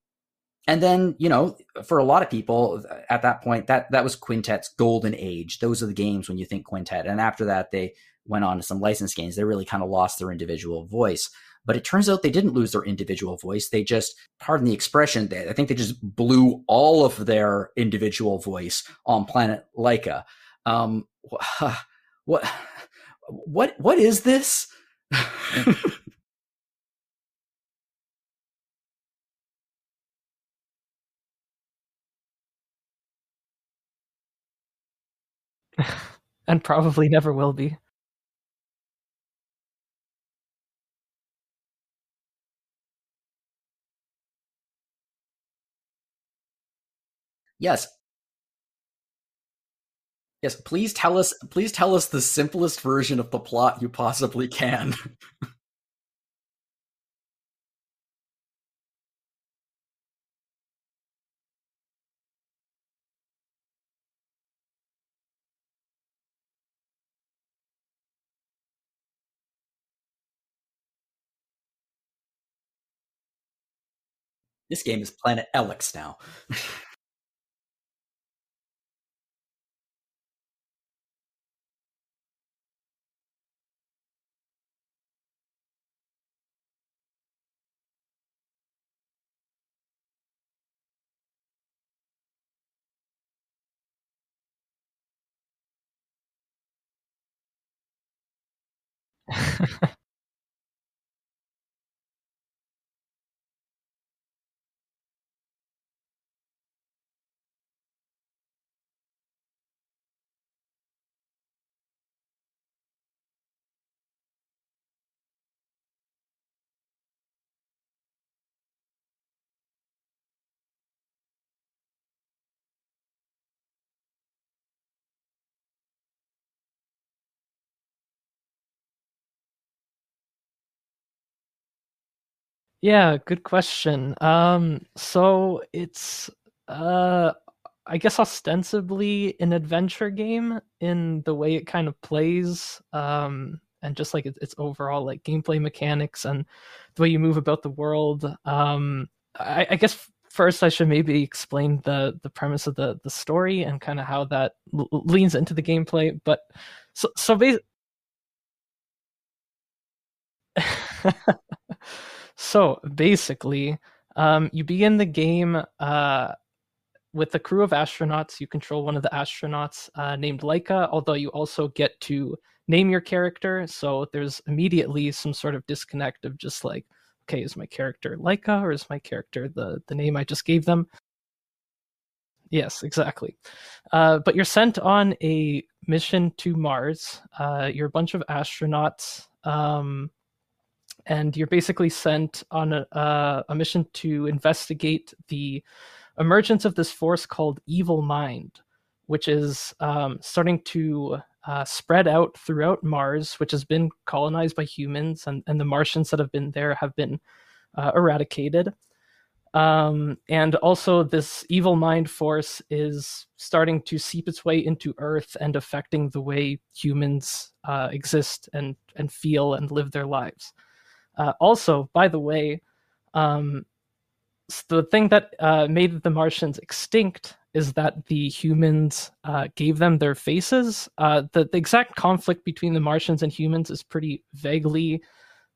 and then you know, for a lot of people at that point, that that was Quintet's golden age. Those are the games when you think Quintet, and after that, they went on to some licensed games. They really kind of lost their individual voice. But it turns out they didn't lose their individual voice. They just, pardon the expression, they, I think they just blew all of their individual voice on planet Laika. Um, what, what, what is this? and probably never will be. Yes. Yes, please tell us please tell us the simplest version of the plot you possibly can. this game is Planet Aleks now. i don't Yeah, good question. Um, so it's uh I guess ostensibly an adventure game in the way it kind of plays, um, and just like its overall like gameplay mechanics and the way you move about the world. Um, I, I guess first I should maybe explain the the premise of the the story and kind of how that l- leans into the gameplay. But so so basically. So basically, um, you begin the game uh, with a crew of astronauts. You control one of the astronauts uh, named Laika, although you also get to name your character. So there's immediately some sort of disconnect of just like, okay, is my character Laika or is my character the the name I just gave them? Yes, exactly. Uh, but you're sent on a mission to Mars. Uh, you're a bunch of astronauts. Um, and you're basically sent on a, uh, a mission to investigate the emergence of this force called Evil Mind, which is um, starting to uh, spread out throughout Mars, which has been colonized by humans, and, and the Martians that have been there have been uh, eradicated. Um, and also, this evil mind force is starting to seep its way into Earth and affecting the way humans uh, exist and and feel and live their lives. Uh, also, by the way, um, the thing that uh, made the Martians extinct is that the humans uh, gave them their faces. Uh, the, the, exact conflict between the Martians and humans is pretty vaguely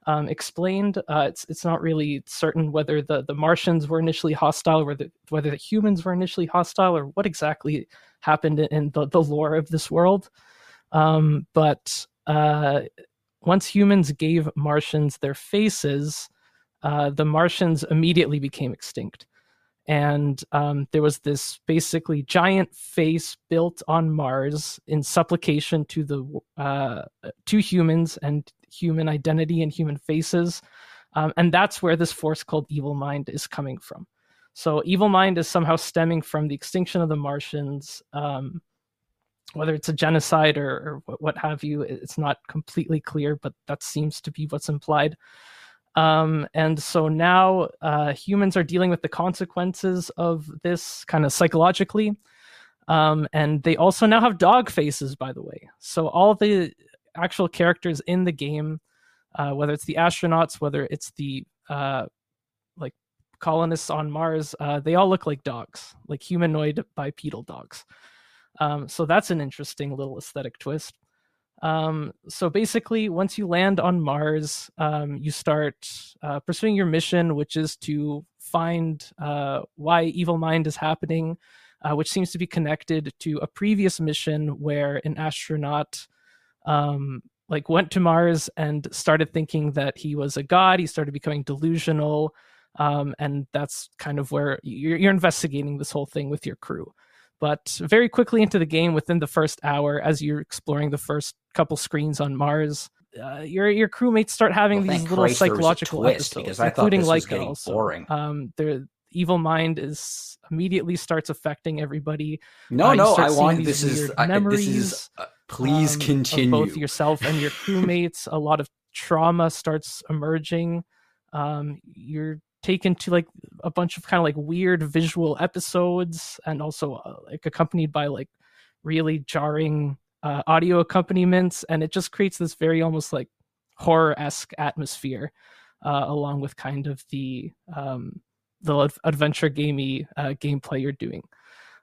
um, explained. Uh, it's it's not really certain whether the, the Martians were initially hostile, or the, whether the humans were initially hostile, or what exactly happened in the, the lore of this world. Um, but uh, once humans gave Martians their faces, uh, the Martians immediately became extinct. And um, there was this basically giant face built on Mars in supplication to the uh, to humans and human identity and human faces. Um, and that's where this force called Evil Mind is coming from. So, Evil Mind is somehow stemming from the extinction of the Martians. Um, whether it's a genocide or, or, what have you, it's not completely clear, but that seems to be what's implied. Um, and so now uh, humans are dealing with the consequences of this kind of psychologically. Um, and they also now have dog faces, by the way. So all the actual characters in the game, uh, whether it's the astronauts, whether it's the uh, like colonists on Mars, uh, they all look like dogs, like humanoid bipedal dogs. Um, so that's an interesting little aesthetic twist. Um, so basically, once you land on Mars, um, you start uh, pursuing your mission, which is to find uh, why Evil Mind is happening, uh, which seems to be connected to a previous mission where an astronaut um, like went to Mars and started thinking that he was a god. He started becoming delusional, um, and that's kind of where you're, you're investigating this whole thing with your crew. But very quickly into the game, within the first hour, as you're exploring the first couple screens on Mars, uh, your your crewmates start having well, these little Christ psychological episodes, including like. Boring. Um, the evil mind is immediately starts affecting everybody. No, uh, no, I want this is, I, this is uh, Please um, continue. both yourself and your crewmates. a lot of trauma starts emerging. Um, you're taken to like a bunch of kind of like weird visual episodes, and also uh, like accompanied by like really jarring uh, audio accompaniments, and it just creates this very almost like horror esque atmosphere, uh, along with kind of the um, the adventure gamey uh, gameplay you're doing.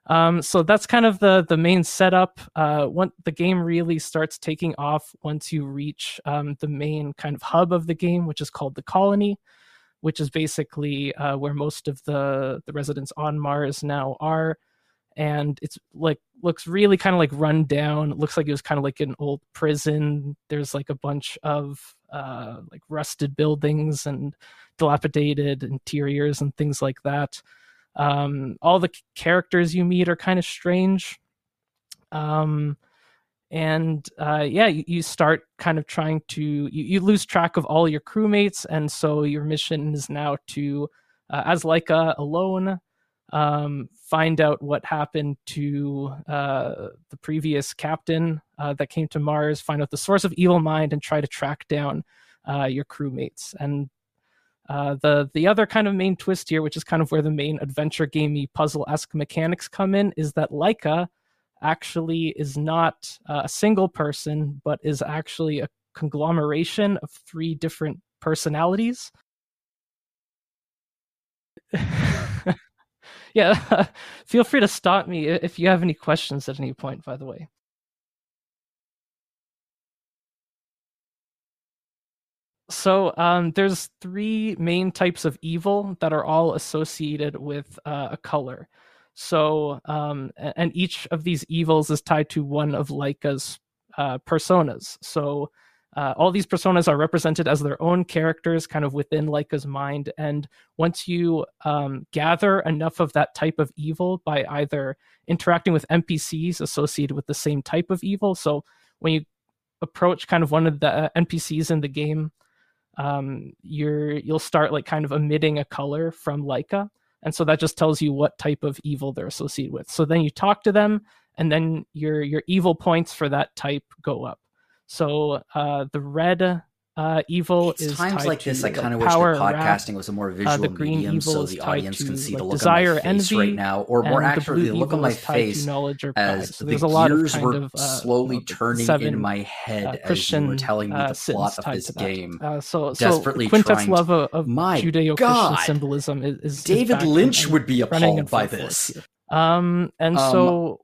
Um, so that's kind of the the main setup. Uh, when the game really starts taking off once you reach um, the main kind of hub of the game, which is called the colony, which is basically uh, where most of the the residents on Mars now are, and it's like looks really kind of like run down. It looks like it was kind of like an old prison. There's like a bunch of uh, like rusted buildings and dilapidated interiors and things like that. Um, all the characters you meet are kind of strange. Um, and uh, yeah, you, you, start kind of trying to, you, you, lose track of all your crewmates. And so your mission is now to, uh, as Laika alone, um, find out what happened to uh, the previous captain uh, that came to Mars, find out the source of evil mind, and try to track down uh, your crewmates. And uh, the the other kind of main twist here, which is kind of where the main adventure gamey puzzle esque mechanics come in, is that Laika actually is not uh, a single person, but is actually a conglomeration of three different personalities. yeah, feel free to stop me if you have any questions at any point. By the way. So um, there's three main types of evil that are all associated with uh, a color. So um, and each of these evils is tied to one of Laika's uh, personas. So uh, all these personas are represented as their own characters, kind of within Laika's mind. And once you um, gather enough of that type of evil by either interacting with NPCs associated with the same type of evil, so when you approach kind of one of the uh, NPCs in the game um, you're you'll start like kind of emitting a color from Laika, and so that just tells you what type of evil they're associated with. So then you talk to them, and then your your evil points for that type go up. So uh, the red uh, evil it's is times tied like to, this. I kind of wish power, that wrath, podcasting was a more visual the green medium, evil so the audience can to, see the like, look desire, on my face envy, right now, or more the accurately, the look on my face to as So the there's a lot gears were of uh, slowly turning seven, in my head uh, as you were telling me uh, the plot of this game. Uh, so, so desperately Quintet's trying love of, of My Judeo-Christian God! symbolism is, is David Lynch would be appalled by this. Um, and Um, so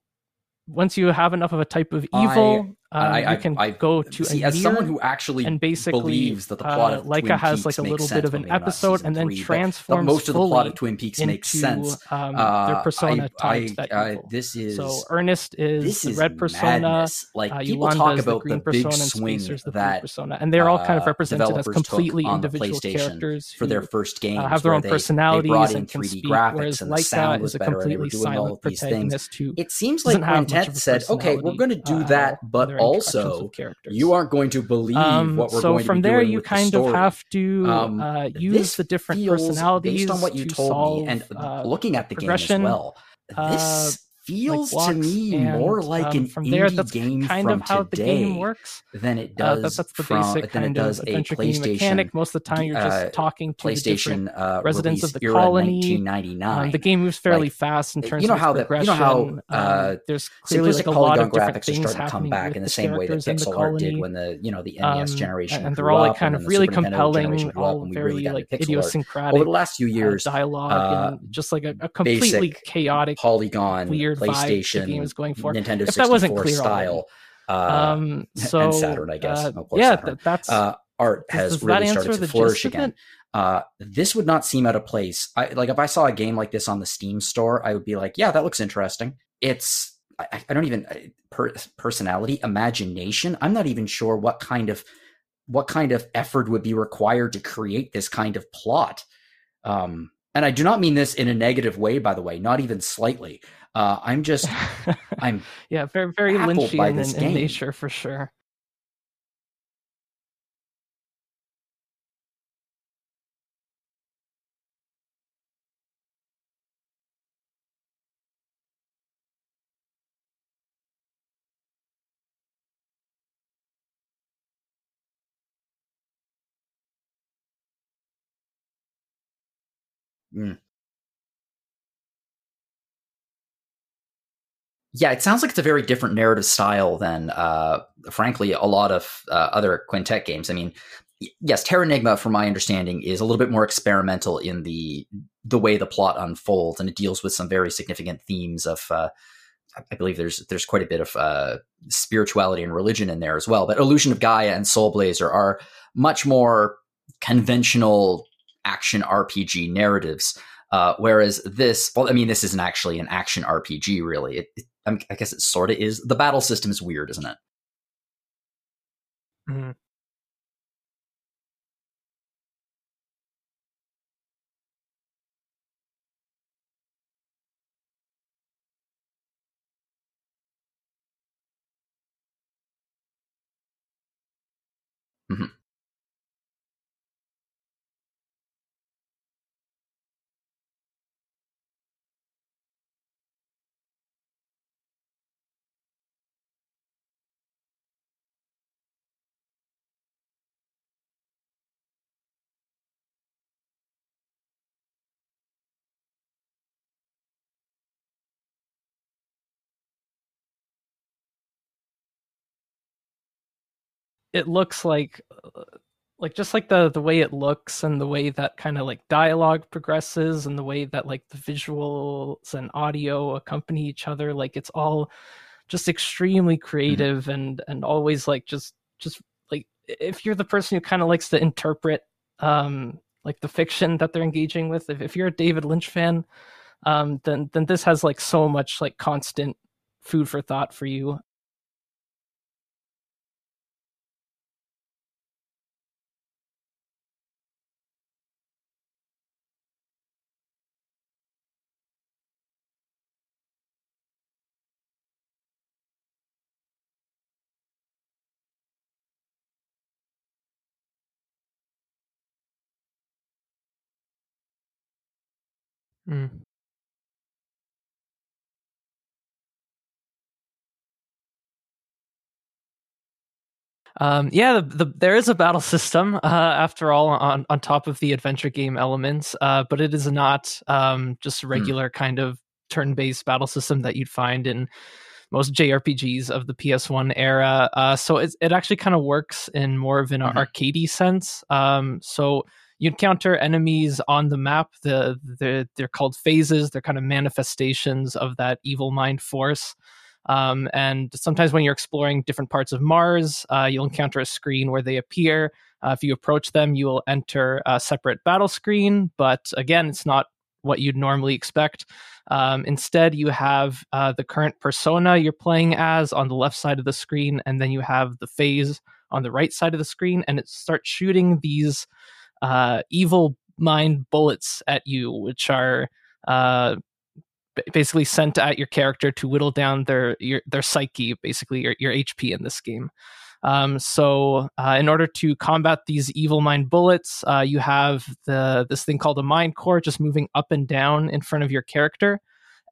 once you have enough of a type of evil, um, I, I, can I, go to see as someone who actually and basically believes that the plot uh, of Laika Twin has Peaks like a little bit of an episode and then three, transforms most of the plot of Twin Peaks into makes sense. um, Uh, their persona I, I, uh, this is so Ernest is the is red persona. madness. Like Uh, people Yolanda talk is the green the big persona, and swing the that persona, and they're all kind of uh, represented as completely individual characters for their first game. uh, have their own personalities and can 3D speak, graphics whereas Laika sound is was a better, and they completely doing all silent these things. protagonist who It seems like doesn't have much Quintet said, "Okay, we're going to do uh, that, but also with characters. you aren't going to believe Um, what we're so going to from be there, doing you with the kind of have to Um, uh, use the different personalities based on what you to told solve, me and uh, looking at the game as progression, well. uh, This feels to me and, more like um, an from indie there. That's game kind from of how today the game works. than it Uh, does that, that's the from basic than it kind does of a PlayStation mechanic. Most of the time, you're just uh, talking to the. PlayStation uh, residents of the colony, 1999. Um, the game moves fairly Like, fast in terms you know of how the- you know how, uh, um, there's clearly like a lot of different graphics are things starting to come back in the same way that characters in the pixel art did when the you know the NES Um, generation and they're all like kind of really compelling, generation grew up, all very like into pixel art. idiosyncratic Over the last few uh, years, dialogue uh, and just like a, a completely chaotic Polygon, weird the PlayStation, game is going for. Nintendo If that wasn't 64 style, uh, um, so and Saturn, I guess. uh, Of yeah, Saturn. th- that's uh, art has does really started to flourish again. Uh, this would not seem out of place. I, like if I saw a game like this on the Steam store, I would be like, "Yeah, that looks interesting." It's I, I don't even per, personality, imagination. I'm not even sure what kind of what kind of effort would be required to create this kind of plot. Um, and I do not mean this in a negative way, by the way, not even slightly. Uh, I'm just I'm yeah, very very Lynchian in, in nature for sure. Mm. Yeah, it sounds like it's a very different narrative style than, uh, frankly, a lot of uh, other Quintet games. I mean, yes, Terranigma, from my understanding, is a little bit more experimental in the the way the plot unfolds, and it deals with some very significant themes of. Uh, I- I believe there's there's quite a bit of uh, spirituality and religion in there as well. But Illusion of Gaia and Soul Blazer are much more conventional action RPG narratives. Uh, whereas this, well, I mean, this isn't actually an action RPG, really. It, it, I, guess it sort of is. The battle system is weird, isn't it? Mhm. Mhm. It looks like like just like the the way it looks and the way that kind of like dialogue progresses and the way that like the visuals and audio accompany each other like it's all just extremely creative and and always like just just like if you're the person who kind of likes to interpret um like the fiction that they're engaging with if, if you're a david lynch fan um then then this has like so much like constant food for thought for you Mm. Um, yeah, the, the, there is a battle system, uh, after all, on, on top of the adventure game elements, uh, but it is not um, just a Hmm. regular kind of turn based battle system that you'd find in most JRPGs of the PS1 era. Uh, so it, it actually kind of works in more of an Mhm. arcadey sense. Um, so you encounter enemies on the map. The, the they're called phases. They're kind of manifestations of that evil mind force. Um, and sometimes when you're exploring different parts of Mars, uh, you'll encounter a screen where they appear. Uh, if you approach them, you will enter a separate battle screen. But again, it's not what you'd normally expect. Um, instead, you have uh, the current persona you're playing as on the left side of the screen, and then you have the phase on the right side of the screen, and it starts shooting these uh, evil mind bullets at you, which are uh, ba- basically sent at your character to whittle down their your, their psyche, basically your, your HP in this game. Um, so, uh, in order to combat these evil mind bullets, uh, you have the this thing called a mind core just moving up and down in front of your character,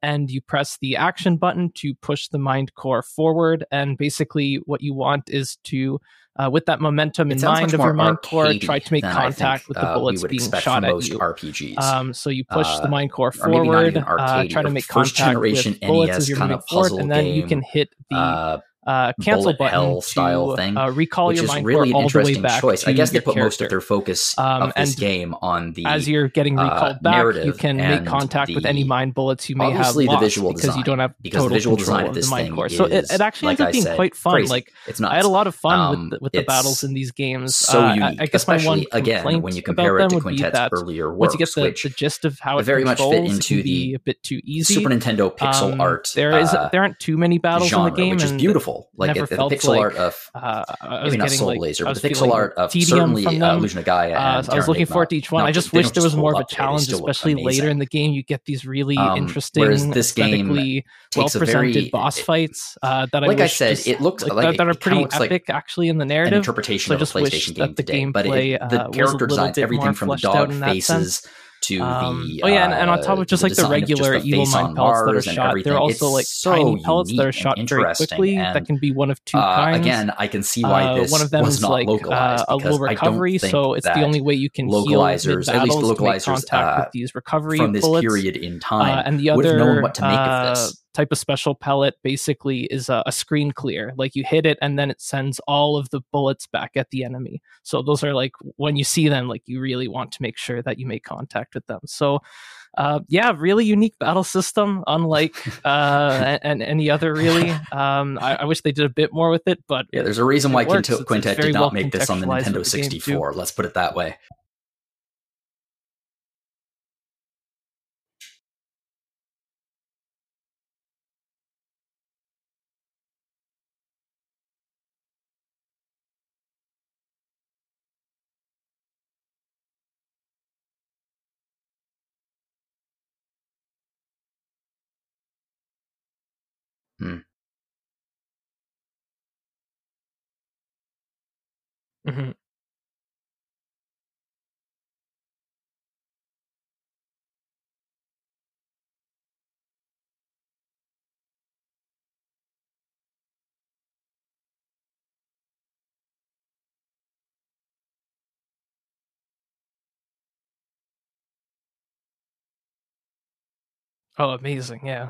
and you press the action button to push the mind core forward. And basically, what you want is to, uh, with that momentum It in mind of your mind core, try to make contact think, with the uh, bullets being shot at you. RPGs. Um, so you push Uh, the mind core or maybe not forward, even uh, arcade, try to make contact with bullets NES as you're moving forward, and then you can hit the uh, uh, cancel bullet button hell to style thing, uh, recall which your is mind really all the way interesting back choice. I guess they put most of their focus Um, of this game on the As you're getting uh, recalled back, you can make contact with any mind bullets you may have the visual because you don't have because the total visual control design of the this mind thing core. So it, it actually like ends up I being said, quite fun. crazy. Like it's not. I had a lot of fun Um, with the, with the battles in these games. so Uh, I- unique, I, guess my especially one again when you compare it to Quintet's earlier works, once you get the, the gist of how it very much fit into the a bit too easy. Super Nintendo pixel Um, art. There is uh, there aren't too many battles in the game, which is and beautiful. Like never it, the pixel like, art of uh, maybe not getting Soul like Blazer, but the pixel art of certainly uh. Illusion of Gaia. Uh, and so I was looking forward to each one. No, I just wish there was more of a challenge, especially later in the game. You get these really Um, interesting, whereas this game well presented boss fights uh, that I like I wish said, just- it looks like, like that, it- are pretty epic actually in the narrative. interpretation So of a PlayStation game the today. But gameplay, uh, the character designs, everything from the dog faces. To Um, the oh yeah, and, and on top uh, of just the like the regular the evil mind pellets that are shot, they're It's also like so tiny pellets that are shot very quickly. That can be one of two Uh, kinds. again, I can see why Uh, this one of them was is not like localized uh, a because low I don't recovery, so it's the only way you can heal localizers, at least the to make localizers, contact uh, with these recovery from this bullets. period in Uh, time and the would have other known what to make uh, of this. Type of special pellet basically is a, a screen clear. Like you hit it and then it sends all of the bullets back at the enemy. So those are like when you see them, like you really want to make sure that you make contact with them. So uh, yeah, really unique battle system, unlike uh, and, any other really. Um, I, I wish they did a bit more with it, but Yeah, there's a reason why. Quintet, Quintet did well not make this on the Nintendo with the 64. Let's put it that way. Mhm. Oh, amazing! Yeah.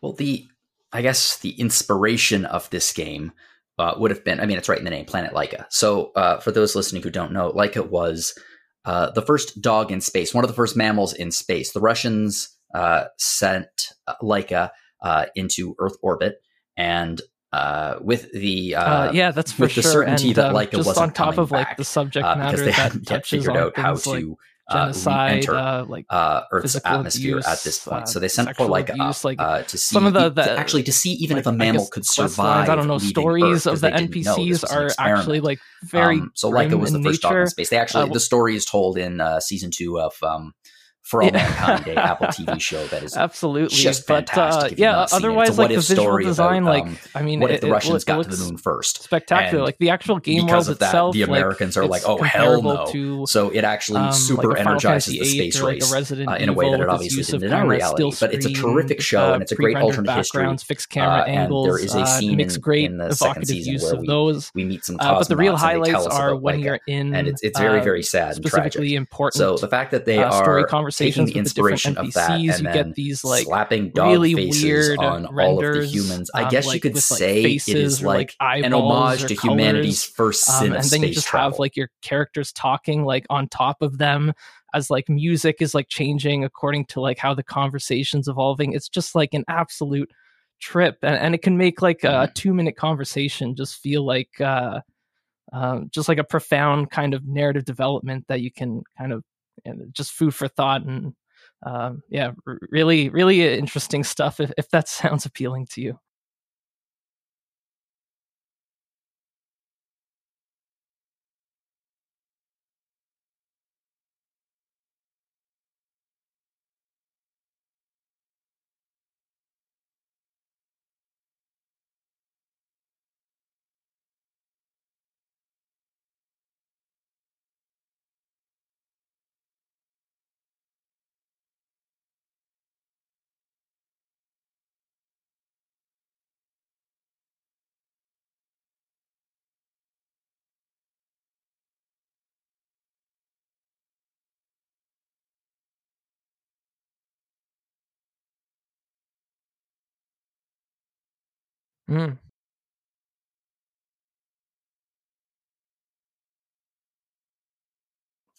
Well, the I guess the inspiration of this game uh, would have been. I mean, it's right in the name, Planet Laika. So, uh, for those listening who don't know, Laika was uh, the first dog in space, one of the first mammals in space. The Russians uh, sent uh, Laika uh, into Earth orbit, and uh, with the Uh, yeah, that's for with the sure. certainty and that um, Laika just wasn't on top coming of like the subject uh, because matter they that hadn't yet figured out how like to uh, genocide, re-enter uh, like uh, Earth's atmosphere at this point. uh, so they sent Laika abuse, up like, uh, to see some of the- to the, actually to see even like, if a mammal could quest lines, survive. I don't know stories Earth, of the they didn't know this NPCs are actually like very um, so Laika was the first dog in space. They actually Uh, the story is told in uh, season two of um, for all Yeah. mankind, Apple TV show that is absolutely just but uh, fantastic if yeah not seen it. It's a otherwise like the visual story design about, like um, i mean what it, if the Russians loo- got to the moon first? spectacular And like the actual game because world of that, itself the like, Americans are like, "Oh hell no!" to So it actually um, super like energizes the space or like race a uh, in a way that it obviously didn't in our reality. still But it's a terrific show uh, and it's a great alternate history. fixed camera Uh, and angles, there is a uh, scene in- great in the second season where we- We meet some Uh, but the real cosmonauts and they highlights are when you're in, and it's it's very uh, very sad and tragic. specifically important. So the fact that they uh, story are conversations the with the different inspiration of that and you get these like slapping dog really faces weird on all of the humans, I um, guess you could with, like, say it is or, like an homage to colors. humanity's first sin um, sin and of then you just travel. have like your characters talking like on top of them as like music is like changing according to like how the conversation's evolving it's just like an absolute trip and, and it can make like a Mhm. two minute conversation just feel like uh um, just like a profound kind of narrative development that you can kind of know, just food for thought and um, yeah really really interesting stuff if, if that sounds appealing to you Mm.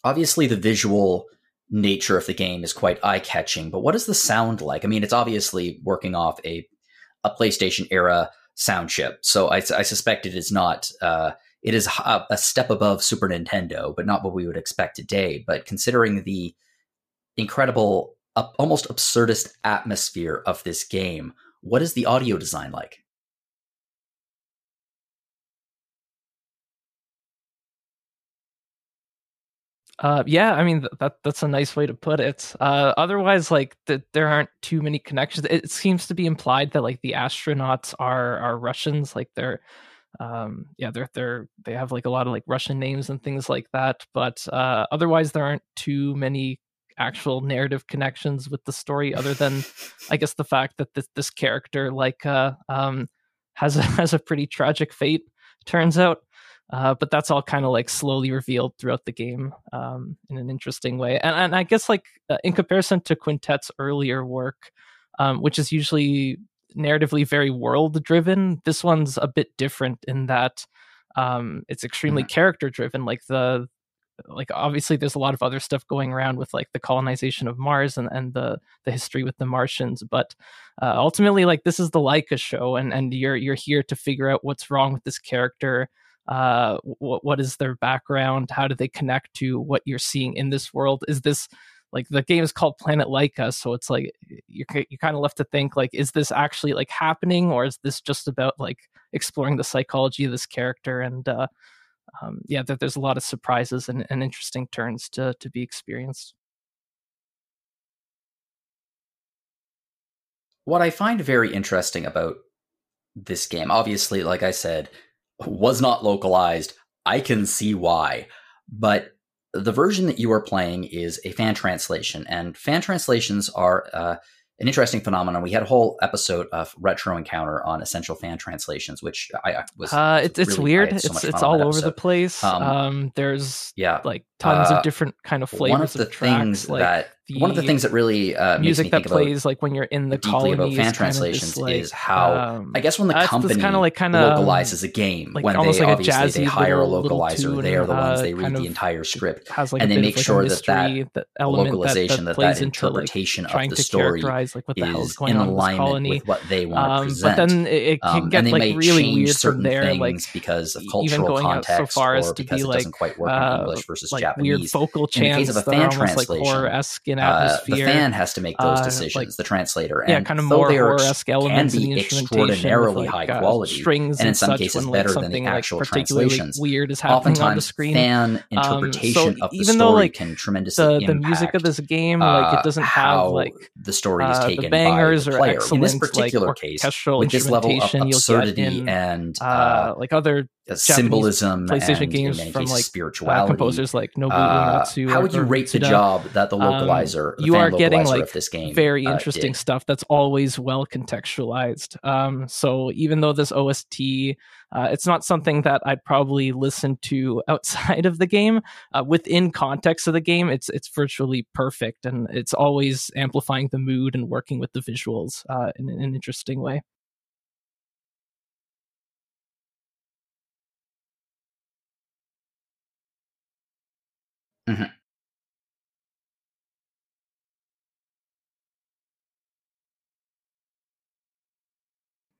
obviously the visual nature of the game is quite eye-catching but what is the sound like i mean it's obviously working off a a playstation era sound chip so i, I suspect it is not uh, it is a, a step above super nintendo but not what we would expect today but considering the incredible uh, almost absurdist atmosphere of this game what is the audio design like Uh, yeah, I mean th- that that's a nice way to put it. Uh, otherwise, like th- there aren't too many connections. It seems to be implied that like the astronauts are are Russians, like they're, um, yeah, they're they're they have like a lot of like Russian names and things like that. But uh, otherwise, there aren't too many actual narrative connections with the story, other than I guess the fact that this this character like uh um has a has a pretty tragic fate. Turns out. Uh, but that's all kind of like slowly revealed throughout the game um, in an interesting way. And, and I guess like uh, in comparison to Quintet's earlier work, um, which is usually narratively very world driven, this one's a bit different in that um, it's extremely Mhm. character driven. Like the like obviously there's a lot of other stuff going around with like the colonization of Mars and, and the the history with the Martians, but uh, ultimately like this is the Laika show, and and you're you're here to figure out what's wrong with this character uh what what is their background? How do they connect to what you're seeing in this world? Is this like the game is called planet Laika so it's like you're, you're kind of left to think like is this actually like happening or is this just about like exploring the psychology of this character? And uh um, yeah there, there's a lot of surprises and, and interesting turns to to be experienced. What I find very interesting about this game, obviously, like I said, was not localized. I can see why. But the version that you are playing is a fan translation, and fan translations are uh, an interesting phenomenon. We had a whole episode of Retro Encounter on essential fan translations, which I, I was. uh it's it's really- I weird so it's it's all over the place Um, um there's Yeah, like tons uh, of different kind of flavors one of the of tracks, things like that one of the things that really uh, makes me music that think about plays like when you're in the deeply colony about fan kind of translations like, is how um, I guess when the uh, company kinda like kinda, um, localizes a game, like when they like obviously they hire little- a localizer, they are the ones uh, they read the entire script, has like and they make sure that that that that, localization, that that that into like interpretation of the story like what the hell is is going in alignment with what they want to Um, present. but then it, can Um, get and they like may really change weird certain from there, things like because of cultural going out so context far as or to because be it doesn't quite work uh, in English versus Japanese. weird vocal In the case chants of a fan are almost like translation, an Uh, the fan has to make those uh, decisions, like- the translator. yeah, and kind of though more horror-esque elements can in be the instrumentation, extraordinarily with, like, high uh, quality, strings, and in some cases when, better than the like actual translations. weird is happening on the Oftentimes, screen. fan so interpretation of the even though, story like, can tremendously the impact the music of this game, like uh, it doesn't have like the story is uh, taken the bangers by the or player. In this particular like case, with this level of absurdity in and uh, uh, like other symbolism PlayStation and games from, cases like, uh, spirituality. composers like Nobuo uh, Uematsu. how would you rate the job that the Um, localizer, the you are getting, like, this game, very uh, interesting did? stuff that's always well contextualized. Um, so even though this OST, uh, it's not something that I'd probably listen to outside of the game. Uh, within context of the game, it's it's virtually perfect, and it's always amplifying the mood and working with the visuals uh, in, in an interesting way. Mhm.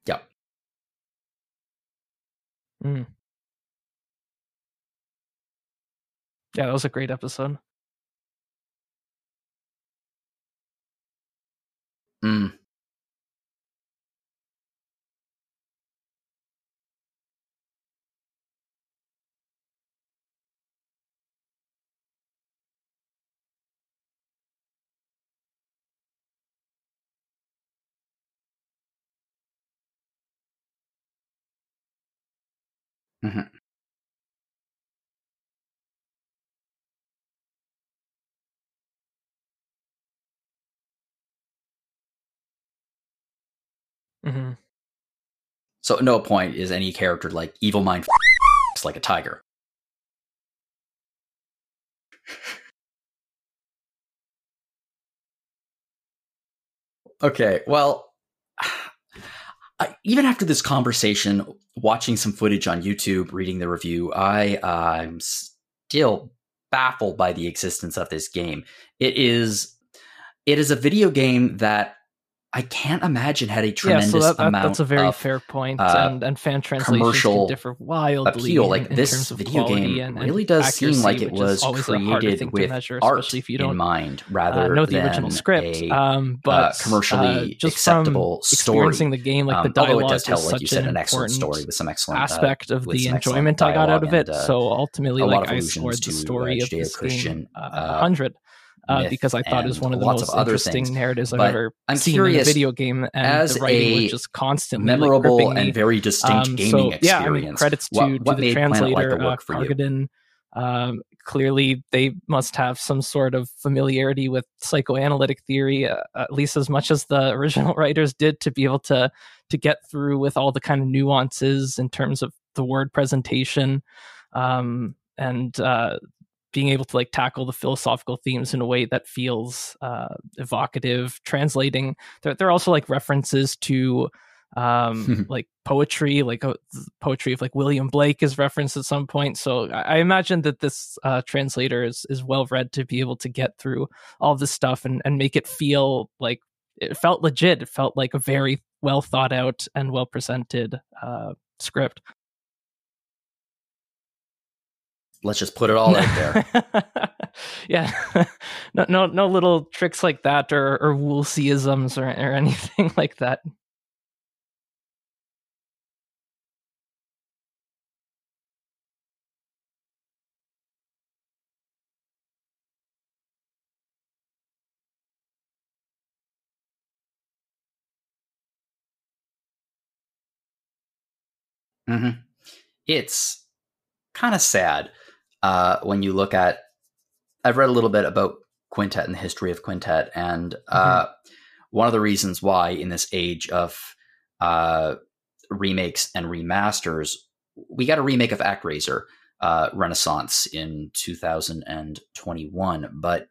Yeah. Mm. Yeah, that was a great episode. Mm. Mhm. hmm So at no point is any character like evil mind it's like a tiger. Okay, well, Even after this conversation, watching some footage on YouTube, reading the review, I uh, I'm still baffled by the existence of this game. It is it is a video game that I can't imagine had a tremendous yeah, so that, that- amount that's a very of fair point, uh, and and fan translations can differ wildly appeal. in, Like in this terms of video game and, really and does seem like it was always a harder created with measure, art if you in don't mind, uh, rather know the than original script. a um, uh, but commercially uh, just acceptable from story. experiencing the game, like Um, the although dialogue it does tell, like you said, an excellent story with some excellent uh, aspect of the enjoyment I got out of it. uh, so ultimately, like I scored the uh, story of this game uh, uh, 100 myth because I thought it was one of the most of interesting things. narratives I've But ever I'm seen curious, in a video game, and as the writing a was just constantly like, memorable me. and very distinct Um, gaming so, yeah, I mean, experience. credits to, what, to the translator, the uh, work for you? Kargadin. Um, clearly, they must have some sort of familiarity with psychoanalytic theory, uh, at least as much as the original writers did, to be able to to get through with all the kind of nuances in terms of the word presentation, um, and uh, being able to like tackle the philosophical themes in a way that feels uh, evocative. Translating, there, there are also like references to um like poetry like uh, poetry of like william blake is referenced at some point. So i, I imagine that this uh translator is is well read to be able to get through all this stuff and and make it feel like it felt legit. It felt like a very well thought out and well presented uh script Let's just put it all out there. yeah. No no no little tricks like that or or woolseyisms or, or anything like that. Hmm It's kind of sad uh, when you look at. I've read a little bit about Quintet and the history of Quintet, and uh, one of the reasons why, in this age of uh, remakes and remasters, we got a remake of ActRaiser uh, Renaissance in 2021, but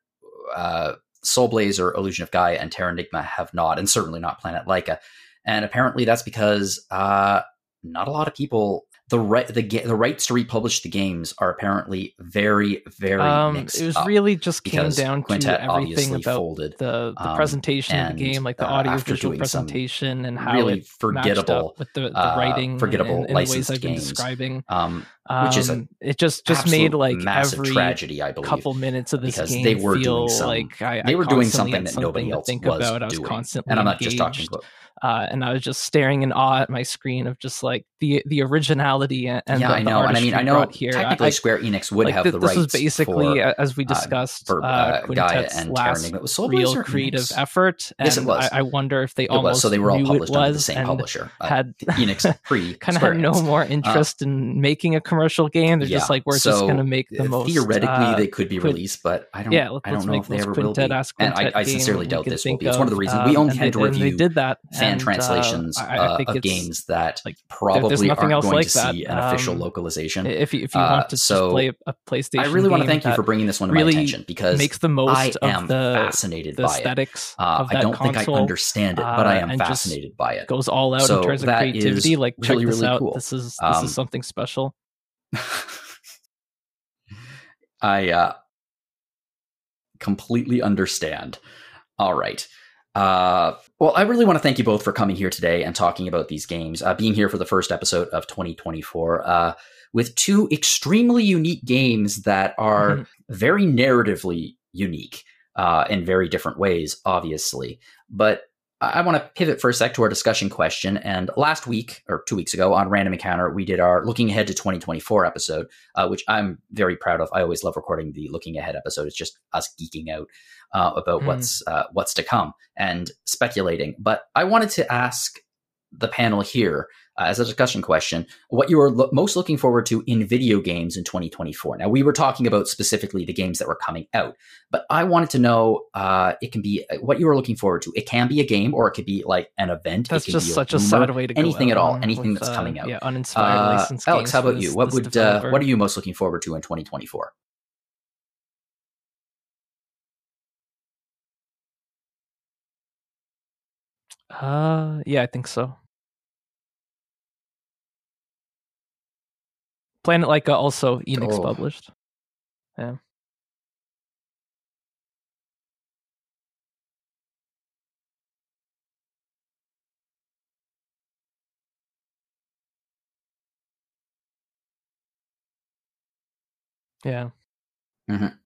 uh, Soul Blazer, Illusion of Gaia, and Terranigma have not, and certainly not Planet Laika. And apparently that's because uh, not a lot of people the right the the rights to republish the games are apparently very very Um, mixed it was really just came down to everything about folded the the um, presentation of the game, like the uh, audio visual presentation and how really it forgettable, with the, the uh, writing, forgettable in, in the ways I've been games. describing. um Um, which is a it just just made like massive every tragedy i believe couple minutes of this because game they were doing feel some- like I, they were doing something that nobody else think was about. I was doing constantly and i'm not just talking about uh, and I was just staring in awe at my screen of just like the the originality and, and yeah the, i know and i mean i know here. I- technically I, square enix would like have th- the this rights was basically for, as we uh, discussed for uh, uh, Quintet's and last Enigma. Was Soul real creative Enix? effort. And Yes, it was. I, I wonder if they It was. almost So they were all published it under the same publisher. Uh, had Enix pre kind of had no more interest in making a commercial game. They're just like we're just going to make the uh, most. Theoretically, uh, they could be released, but I don't. yeah, let, I let's don't know if they ever will be. And I, I sincerely doubt this will be. It's one of the reasons um, we only they- to they review did that fan and, uh, translations I, I uh, of games that like, probably aren't else going like to that. see an official Um, localization. If you if you Uh, want to so play a, PlayStation, I really want to thank you for bringing this one to my attention because makes the most I am fascinated by it. aesthetics Uh, I don't think. I understand it, but I uh, am fascinated by it. goes all out in terms of creativity. Like check this out. This is this Um, is something special. I uh, completely understand. All right. Uh, well, I really want to thank you both for coming here today and talking about these games, uh, being here for the first episode of 2024 uh, with two extremely unique games that are Mhm. very narratively unique uh, in very different ways, obviously. But I, want to pivot for a sec to our discussion question. And last week, or two weeks ago, on Random Encounter, we did our looking ahead to 2024 episode, uh, which I'm very proud of. I always love recording the looking ahead episode. It's just us geeking out uh, about Mm. what's uh, what's to come and speculating. But I wanted to ask the panel here uh, as a discussion question what you are lo- most looking forward to in video games in 2024. Now we were talking about specifically the games that were coming out, but I wanted to know uh, it can be uh, what you are looking forward to. It can be a game or it could be like an event. That's it can just be such a rumor, sad way to go anything at all, anything with, that's uh, coming out. Yeah, uninspired Uh, licensed Aleks, how about this- you? What would uh, what are you most looking forward to in 2024? Uh, yeah, I think so. Planet Laika also Enix Oh. published. Yeah. Mhm.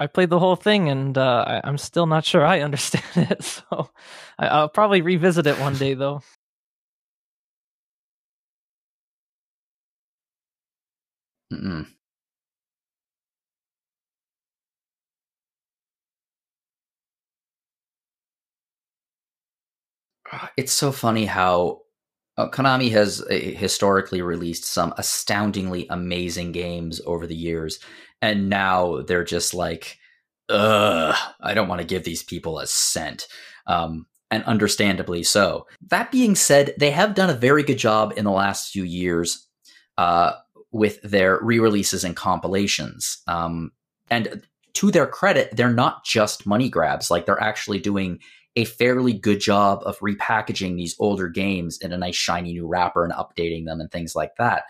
I played the whole thing and uh, I, I'm still not sure I understand it. So I, I'll probably revisit it one day, though. Mm-mm. It's so funny how uh, Konami has uh, historically released some astoundingly amazing games over the years, and now they're just like, ugh, I don't want to give these people a cent. Um, and understandably so. That being said, they have done a very good job in the last few years uh, with their re-releases and compilations. Um, and to their credit, they're not just money grabs. Like they're actually doing a fairly good job of repackaging these older games in a nice shiny new wrapper and updating them and things like that.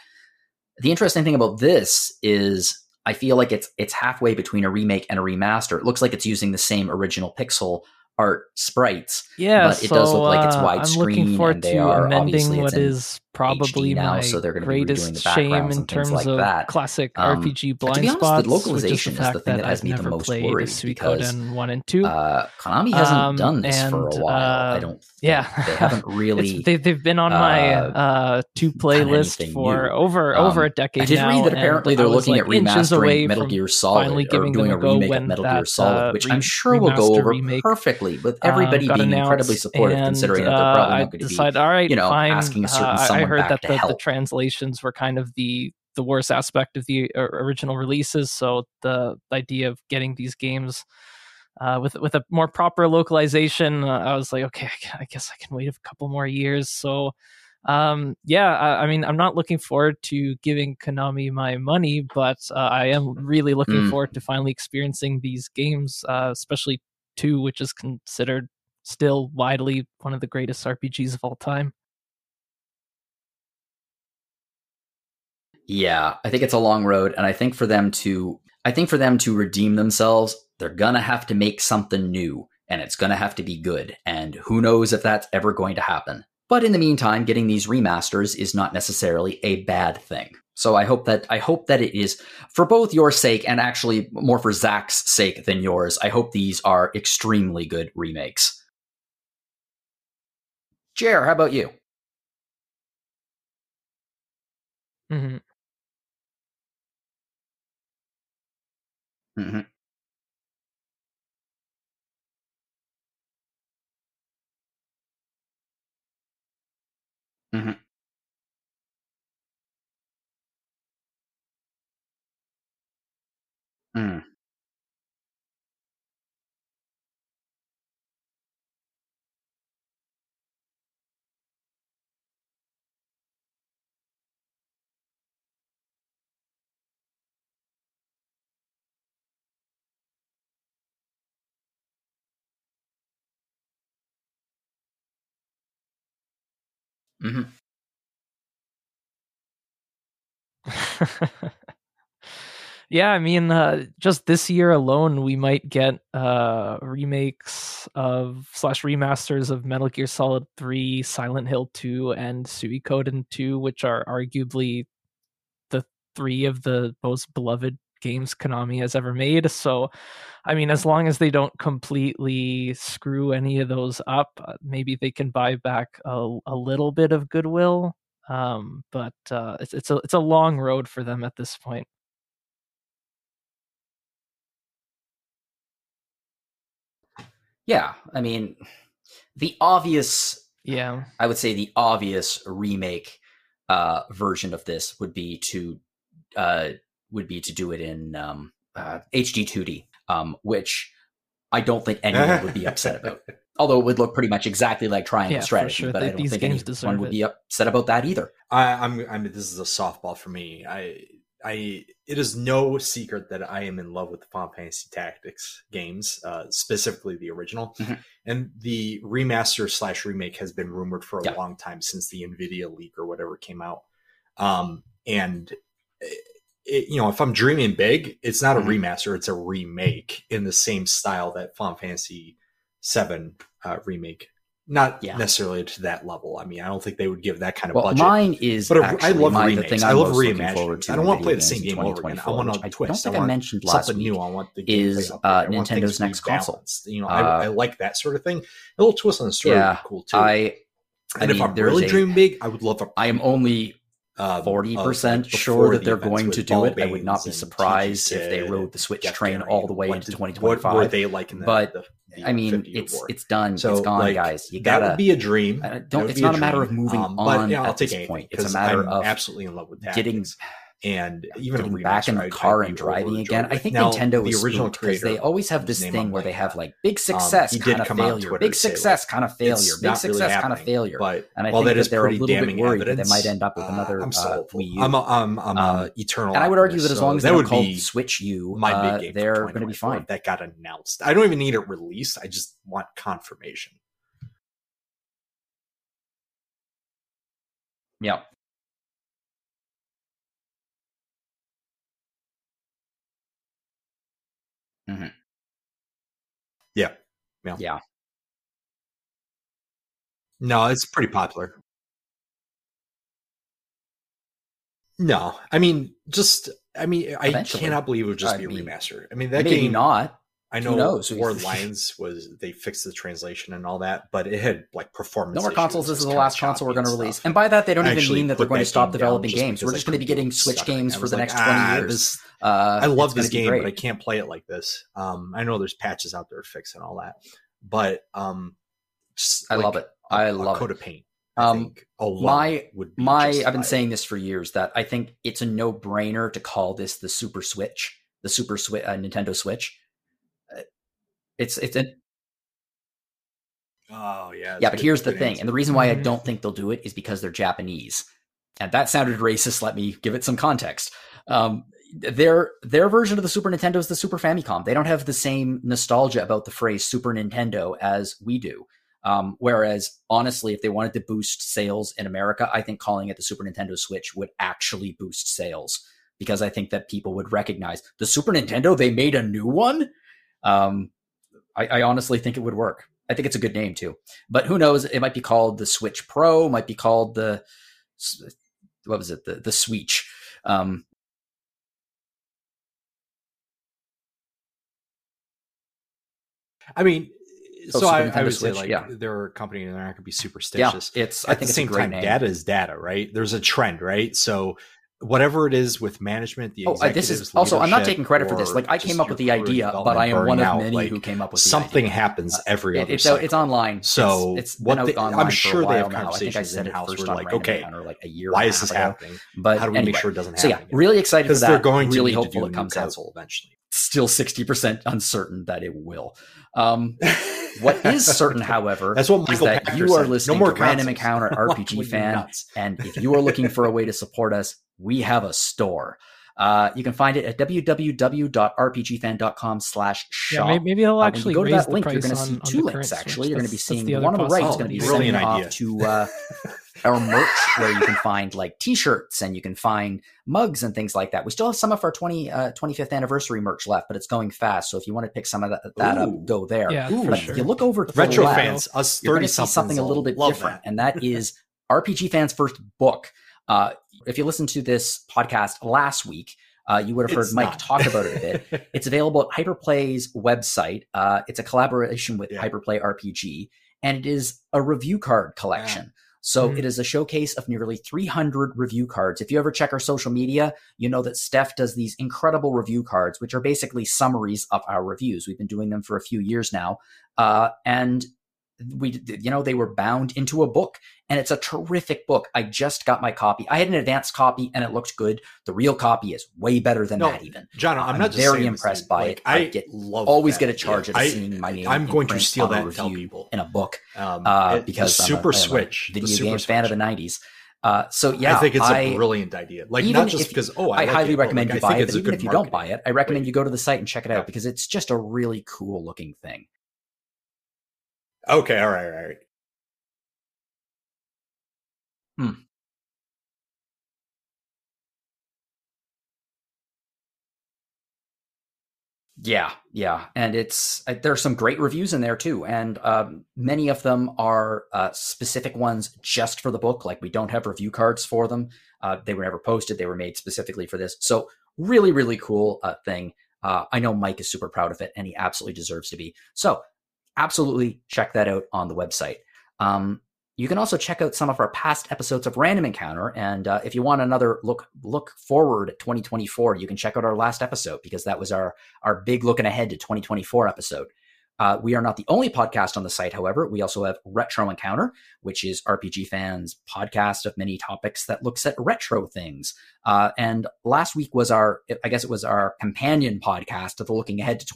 The interesting thing about this is I feel like it's it's halfway between a remake and a remaster. It looks like it's using the same original pixel art sprites, Yeah, but it does look like it's uh, I'm looking widescreen forward and they to are amending obviously what in is probably HD now, my so they're be redoing greatest the shame in and terms like of that. classic Um, RPG and blind to be honest, the localization is is the, the thing that that has me the most worried because, one and two. Uh, Konami hasn't Um, done this for a and, while. I uh, don't. Think. yeah. they haven't really. they, they've been on my uh, uh, to play done list anything for new. over Um, over a decade I did now. read that and apparently they're looking like, at remastering Metal Gear Solid finally or giving doing a a remake of Metal Gear Solid, uh, which I'm sure will go over perfectly with uh, everybody being incredibly supportive, considering that they're uh, probably not going to be. you know, asking a certain uh, I- heard that the, the translations were kind of the the worst aspect of the uh, original releases. So the idea of getting these games uh, with with a more proper localization, uh, I was like, okay, I I guess I can wait a couple more years. So Um, yeah, I, I, mean, I'm not looking forward to giving Konami my money, but uh, I am really looking mm. forward to finally experiencing these games, uh, especially two, which is considered still widely one of the greatest RPGs of all time. Yeah, I think it's a long road, and I think for them to, I think for them to redeem themselves, they're gonna have to make something new, and it's gonna have to be good. And who knows if that's ever going to happen. But in the meantime, getting these remasters is not necessarily a bad thing. So I hope that I hope that it is for both your sake and actually more for Zach's sake than yours. I hope these are extremely good remakes. Jer, how about you? Mm-hmm. Mm-hmm. Mm-hmm. Mm. Mm-hmm. yeah, I mean, uh, just this year alone, we might get uh, remakes of slash remasters of Metal Gear Solid Three, Silent Hill Two, and Suikoden Two, which are arguably the three of the most beloved games Konami has ever made. So, I mean, as long as they don't completely screw any of those up, uh, maybe they can buy back a, a little bit of goodwill. Um, but uh, it's it's a it's a long road for them at this point. Yeah, I mean, the obvious, yeah, I would say the obvious remake uh, version of this would be to uh, would be to do it in um, uh, HD 2D, um, which I don't think anyone would be upset about. Although it would look pretty much exactly like Triangle yeah, Strategy, sure. but they, I don't think anyone would be upset about that either. I, I'm, I mean, this is a softball for me. I, I, it is no secret that I am in love with the Final Fantasy Tactics games, uh, specifically the original, mm-hmm. and the remaster slash remake has been rumored for a yeah. long time since the Nvidia leak or whatever came out. Um, and it, you know, if I'm dreaming big, it's not a mm-hmm. remaster; it's a remake in the same style that Final Fantasy Seven uh, remake. Not yeah. necessarily to that level. I mean, I don't think they would give that kind of well, budget. Mine is, but I love my, remakes. I love reimagining. I don't want to play the same game over again. I want a twist. I, don't think I, I mentioned last something week. New. I want the is uh, Nintendo's next console. You know, uh, I, I, like that sort of thing. A little twist on the story yeah, cool too. I, and if I'm really dreaming big, I would love. A, I am only forty um, percent like sure that they're going to do it. I would not be surprised if they rode the Switch train all the way into twenty twenty five. Were they like in the, but the, the I mean, it's war. it's done. So, it's gone, like, guys. You gotta that would be a dream. don't. It's not a, matter of moving um, on. yeah, I'll take this point. It's a matter I'm of absolutely in love with tactics. getting and even getting back in the car and driving again. I think now, Nintendo the original because they always have this thing where they have like big um, success, um, kind of failure, big success, kind of failure, big success, kind of failure. But and I well, think that, that they're a little bit worried evidence, that they might end up with uh, another uh, I'm, uh, Wii U. I'm, a, I'm, I'm um, eternal. And I would argue that as long as they would call Switch U, my big uh, game they're going to be fine. That got announced. I don't even need it released. I just want confirmation. Yeah. Mm-hmm. Yeah. Yeah. Yeah. No, it's pretty popular. No, I mean, just I mean, I Eventually. cannot believe it would just I be a remaster. I mean, that maybe game not. I know? War Lions was they fixed the translation and all that, but it had like performance. No more consoles. This is the last console we're going to release, and by that they don't I even mean that they're going to stop developing games. We're just going to be getting Switch games for the like, next twenty ah, years. This, uh, I love this game, but I can't play it like this. Um, I know there's patches out there fixing all that, but um, I like, love it. I love a coat it. of paint. Um, my my I've been saying this for years that I think it's a no brainer to call this the Super Switch, the Super Switch, uh, Nintendo Switch it's it's an Oh yeah. Yeah, but here's the thing, answer. and the reason why I Mhm. don't think they'll do it is because they're Japanese, and that sounded racist. Let me give it some context. Um, their their version of the Super Nintendo is the Super Famicom. They don't have the same nostalgia about the phrase Super Nintendo as we do. Um, whereas, honestly, if they wanted to boost sales in America, I think calling it the Super Nintendo Switch would actually boost sales because I think that people would recognize the Super Nintendo. They made a new one. Um, I, I honestly think it would work. I think it's a good name too. But who knows? It might be called the Switch Pro. Might be called the what was it? The the Switch. Um, I mean, Oh, so I, I would say like yeah. they're a company and they're not going to be yeah, superstitious. it's. I At think the it's same a great time, name. data is data, right? There's a trend, right? So whatever it is with management, the Oh, uh, this is also. I'm not taking credit for this. Like I came up with the idea, but I am one of many like, who came up with something idea. happens uh, every It- other it's uh, cycle. it's online. So it's, it's what they- I'm sure they have now. I think I said it in-house first where like, okay, Encounter, like a year. Why is this happening? But How do we anyway, make sure it doesn't happen? so yeah, really excited for because that. they're going to really hopeful it comes out. eventually. Still sixty percent uncertain that it will. Um, what is certain, however, That's what is Michael that Pachter you are said. listening no more to Random consoles. Encounter RPG You're fan, and if you are looking for a way to support us, we have a store. Uh, you can find it at www.rpgfan.com slash shop. maybe, maybe they'll Uh, actually go to raise that link, you're going to see two links. Actually, Switch. you're going to be That's- that's seeing the one on the right. is going to be Oh, sending brilliant off idea. to uh, our merch, where you can find like T-shirts and you can find mugs and things like that. We still have some of our 20, uh, 25th anniversary merch left, but it's going fast. So if you want to pick some of that, that up, go there. Yeah, Ooh. But sure. if you look over to Retro left, fans, us you're going thirty to see something something a little bit different, and that is RPG Fan's first book. Uh, if you listened to this podcast last week, uh, you would have heard It's Mike not. talk about it a bit. It's available at Hyperplay's website. Uh, it's a collaboration with Yeah. Hyperplay RPG, and it is a review card collection. So Mhm. it is a showcase of nearly 300 review cards. If you ever check our social media, you know that Steph does these incredible review cards, which are basically summaries of our reviews. We've been doing them for a few years now, uh, and we, you know, they were bound into a book, and it's a terrific book. I just got my copy. I had an advanced copy, and it looked good. The real copy is way better than No, that, even. John, I'm, I'm not very saying impressed by Like, it. I I get- love always that get a charge idea. at I- seeing my name. I'm going to steal that review people. in a book Um, uh, it- because the I'm Super a Switch, video game fan of the '90s. Uh, so yeah, I think it's a I- brilliant idea. Like not just because oh, I, I like highly it, recommend like, you buy it. But even if you don't buy it, I recommend you go to the site and check it out Yeah. because it's just a really cool looking thing. Okay, all right, all right. Yeah, yeah, and it's uh, there are some great reviews in there too, and um, many of them are uh, specific ones just for the book. Like we don't have review cards for them; uh, they were never posted; they were made specifically for this. So really, really cool uh, thing. Uh, I know Mike is super proud of it, and he absolutely deserves to be. So absolutely check that out on the website. Um, you can also check out some of our past episodes of Random Encounter, and uh, if you want another look look forward at 2024, you can check out our last episode because that was our our big looking ahead to 2024 episode. Uh, we are not the only podcast on the site, however. We also have Retro Encounter, which is RPG fans' podcast of many topics that looks at retro things. Uh, and last week was our, I guess it was our companion podcast to the Looking Ahead to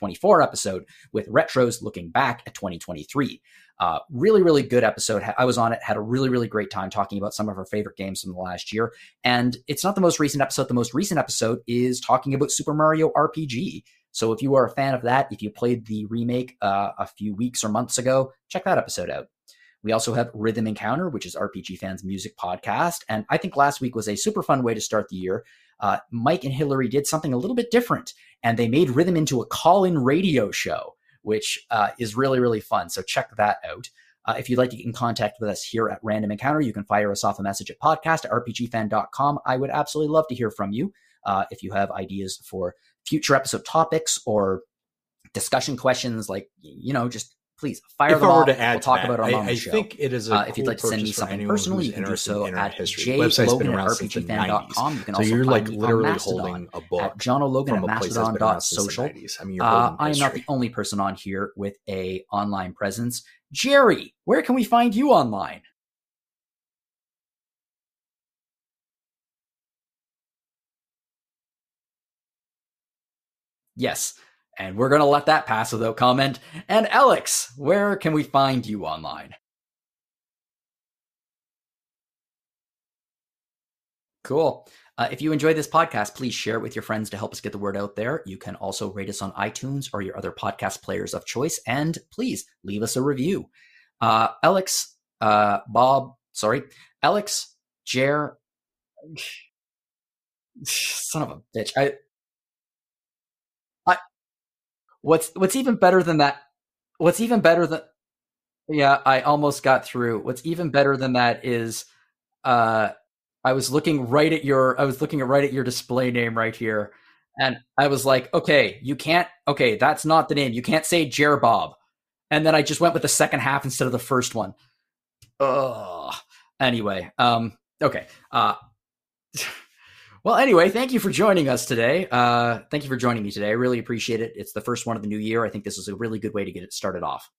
2024 episode with retros looking back at 2023. Uh, really, really good episode. I was on it, had a really, really great time talking about some of our favorite games from the last year. And it's not the most recent episode. The most recent episode is talking about Super Mario RPG. So if you are a fan of that, if you played the remake uh, a few weeks or months ago, check that episode out. We also have Rhythm Encounter, which is RPG fans' music podcast. And I think last week was a super fun way to start the year. Uh, Mike and Hillary did something a little bit different, and they made Rhythm into a call in radio show, which uh, is really, really fun. So check that out. Uh, if you'd like to get in contact with us here at Random Encounter, you can fire us off a message at podcast at rpgfan.com. I would absolutely love to hear from you. Uh, if you have ideas for future episode topics or discussion questions, like, you know, just please fire if them I were off. to add we'll talk that, about it I, on the I show. think it is a Uh, if you'd like to send me something personally, you can do so at history. Website's been around since the 90s. You can So also you're like literally holding a book at Jono Logan at a place that's been around since the mastodon.social. 90s. I mean, you're Uh, I am not the only person on here with a online presence. Jerry, where can we find you online? Yes. And we're going to let that pass without comment. And Aleks, where can we find you online? Cool. Uh, if you enjoyed this podcast, please share it with your friends to help us get the word out there. You can also rate us on iTunes or your other podcast players of choice. And please leave us a review. Uh, Aleks, uh, Bob, sorry, Aleks, Jer, son of a bitch. I, what's what's even better than that? What's even better than? Yeah, I almost got through. What's even better than that is, uh, I was looking right at your I was looking right at your display name right here. And I was like, okay, you can't okay, that's not the name. You can't say Jer Bob. And then I just went with the second half instead of the first one. Ugh. Anyway, um, okay. Uh well, anyway, thank you for joining us today. Uh, thank you for joining me today. I really appreciate it. It's the first one of the new year. I think this is a really good way to get it started off.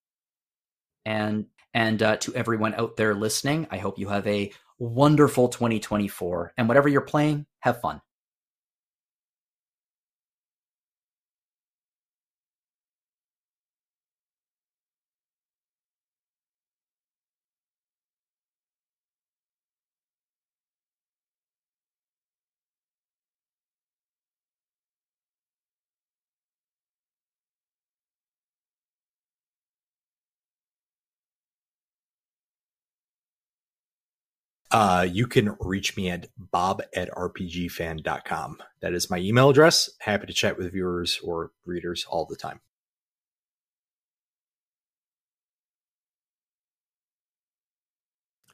And and uh, to everyone out there listening, I hope you have a wonderful 2024. And whatever you're playing, have fun. Uh, you can reach me at bob at rpgfan.com. That is my email address. Happy to chat with viewers or readers all the time.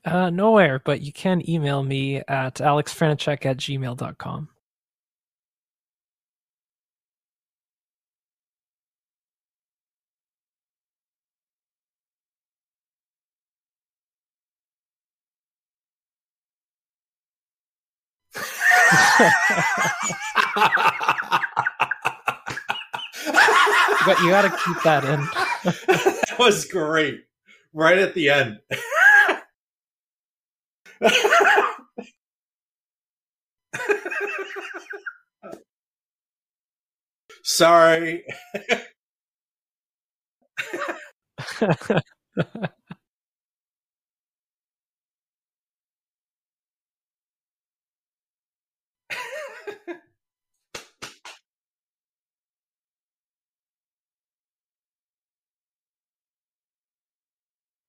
Uh, nowhere, but you can email me at aleksfraniczek at gmail.com. but you got to keep that in. that was great. Right at the end. Sorry.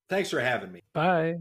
Thanks for having me. Bye.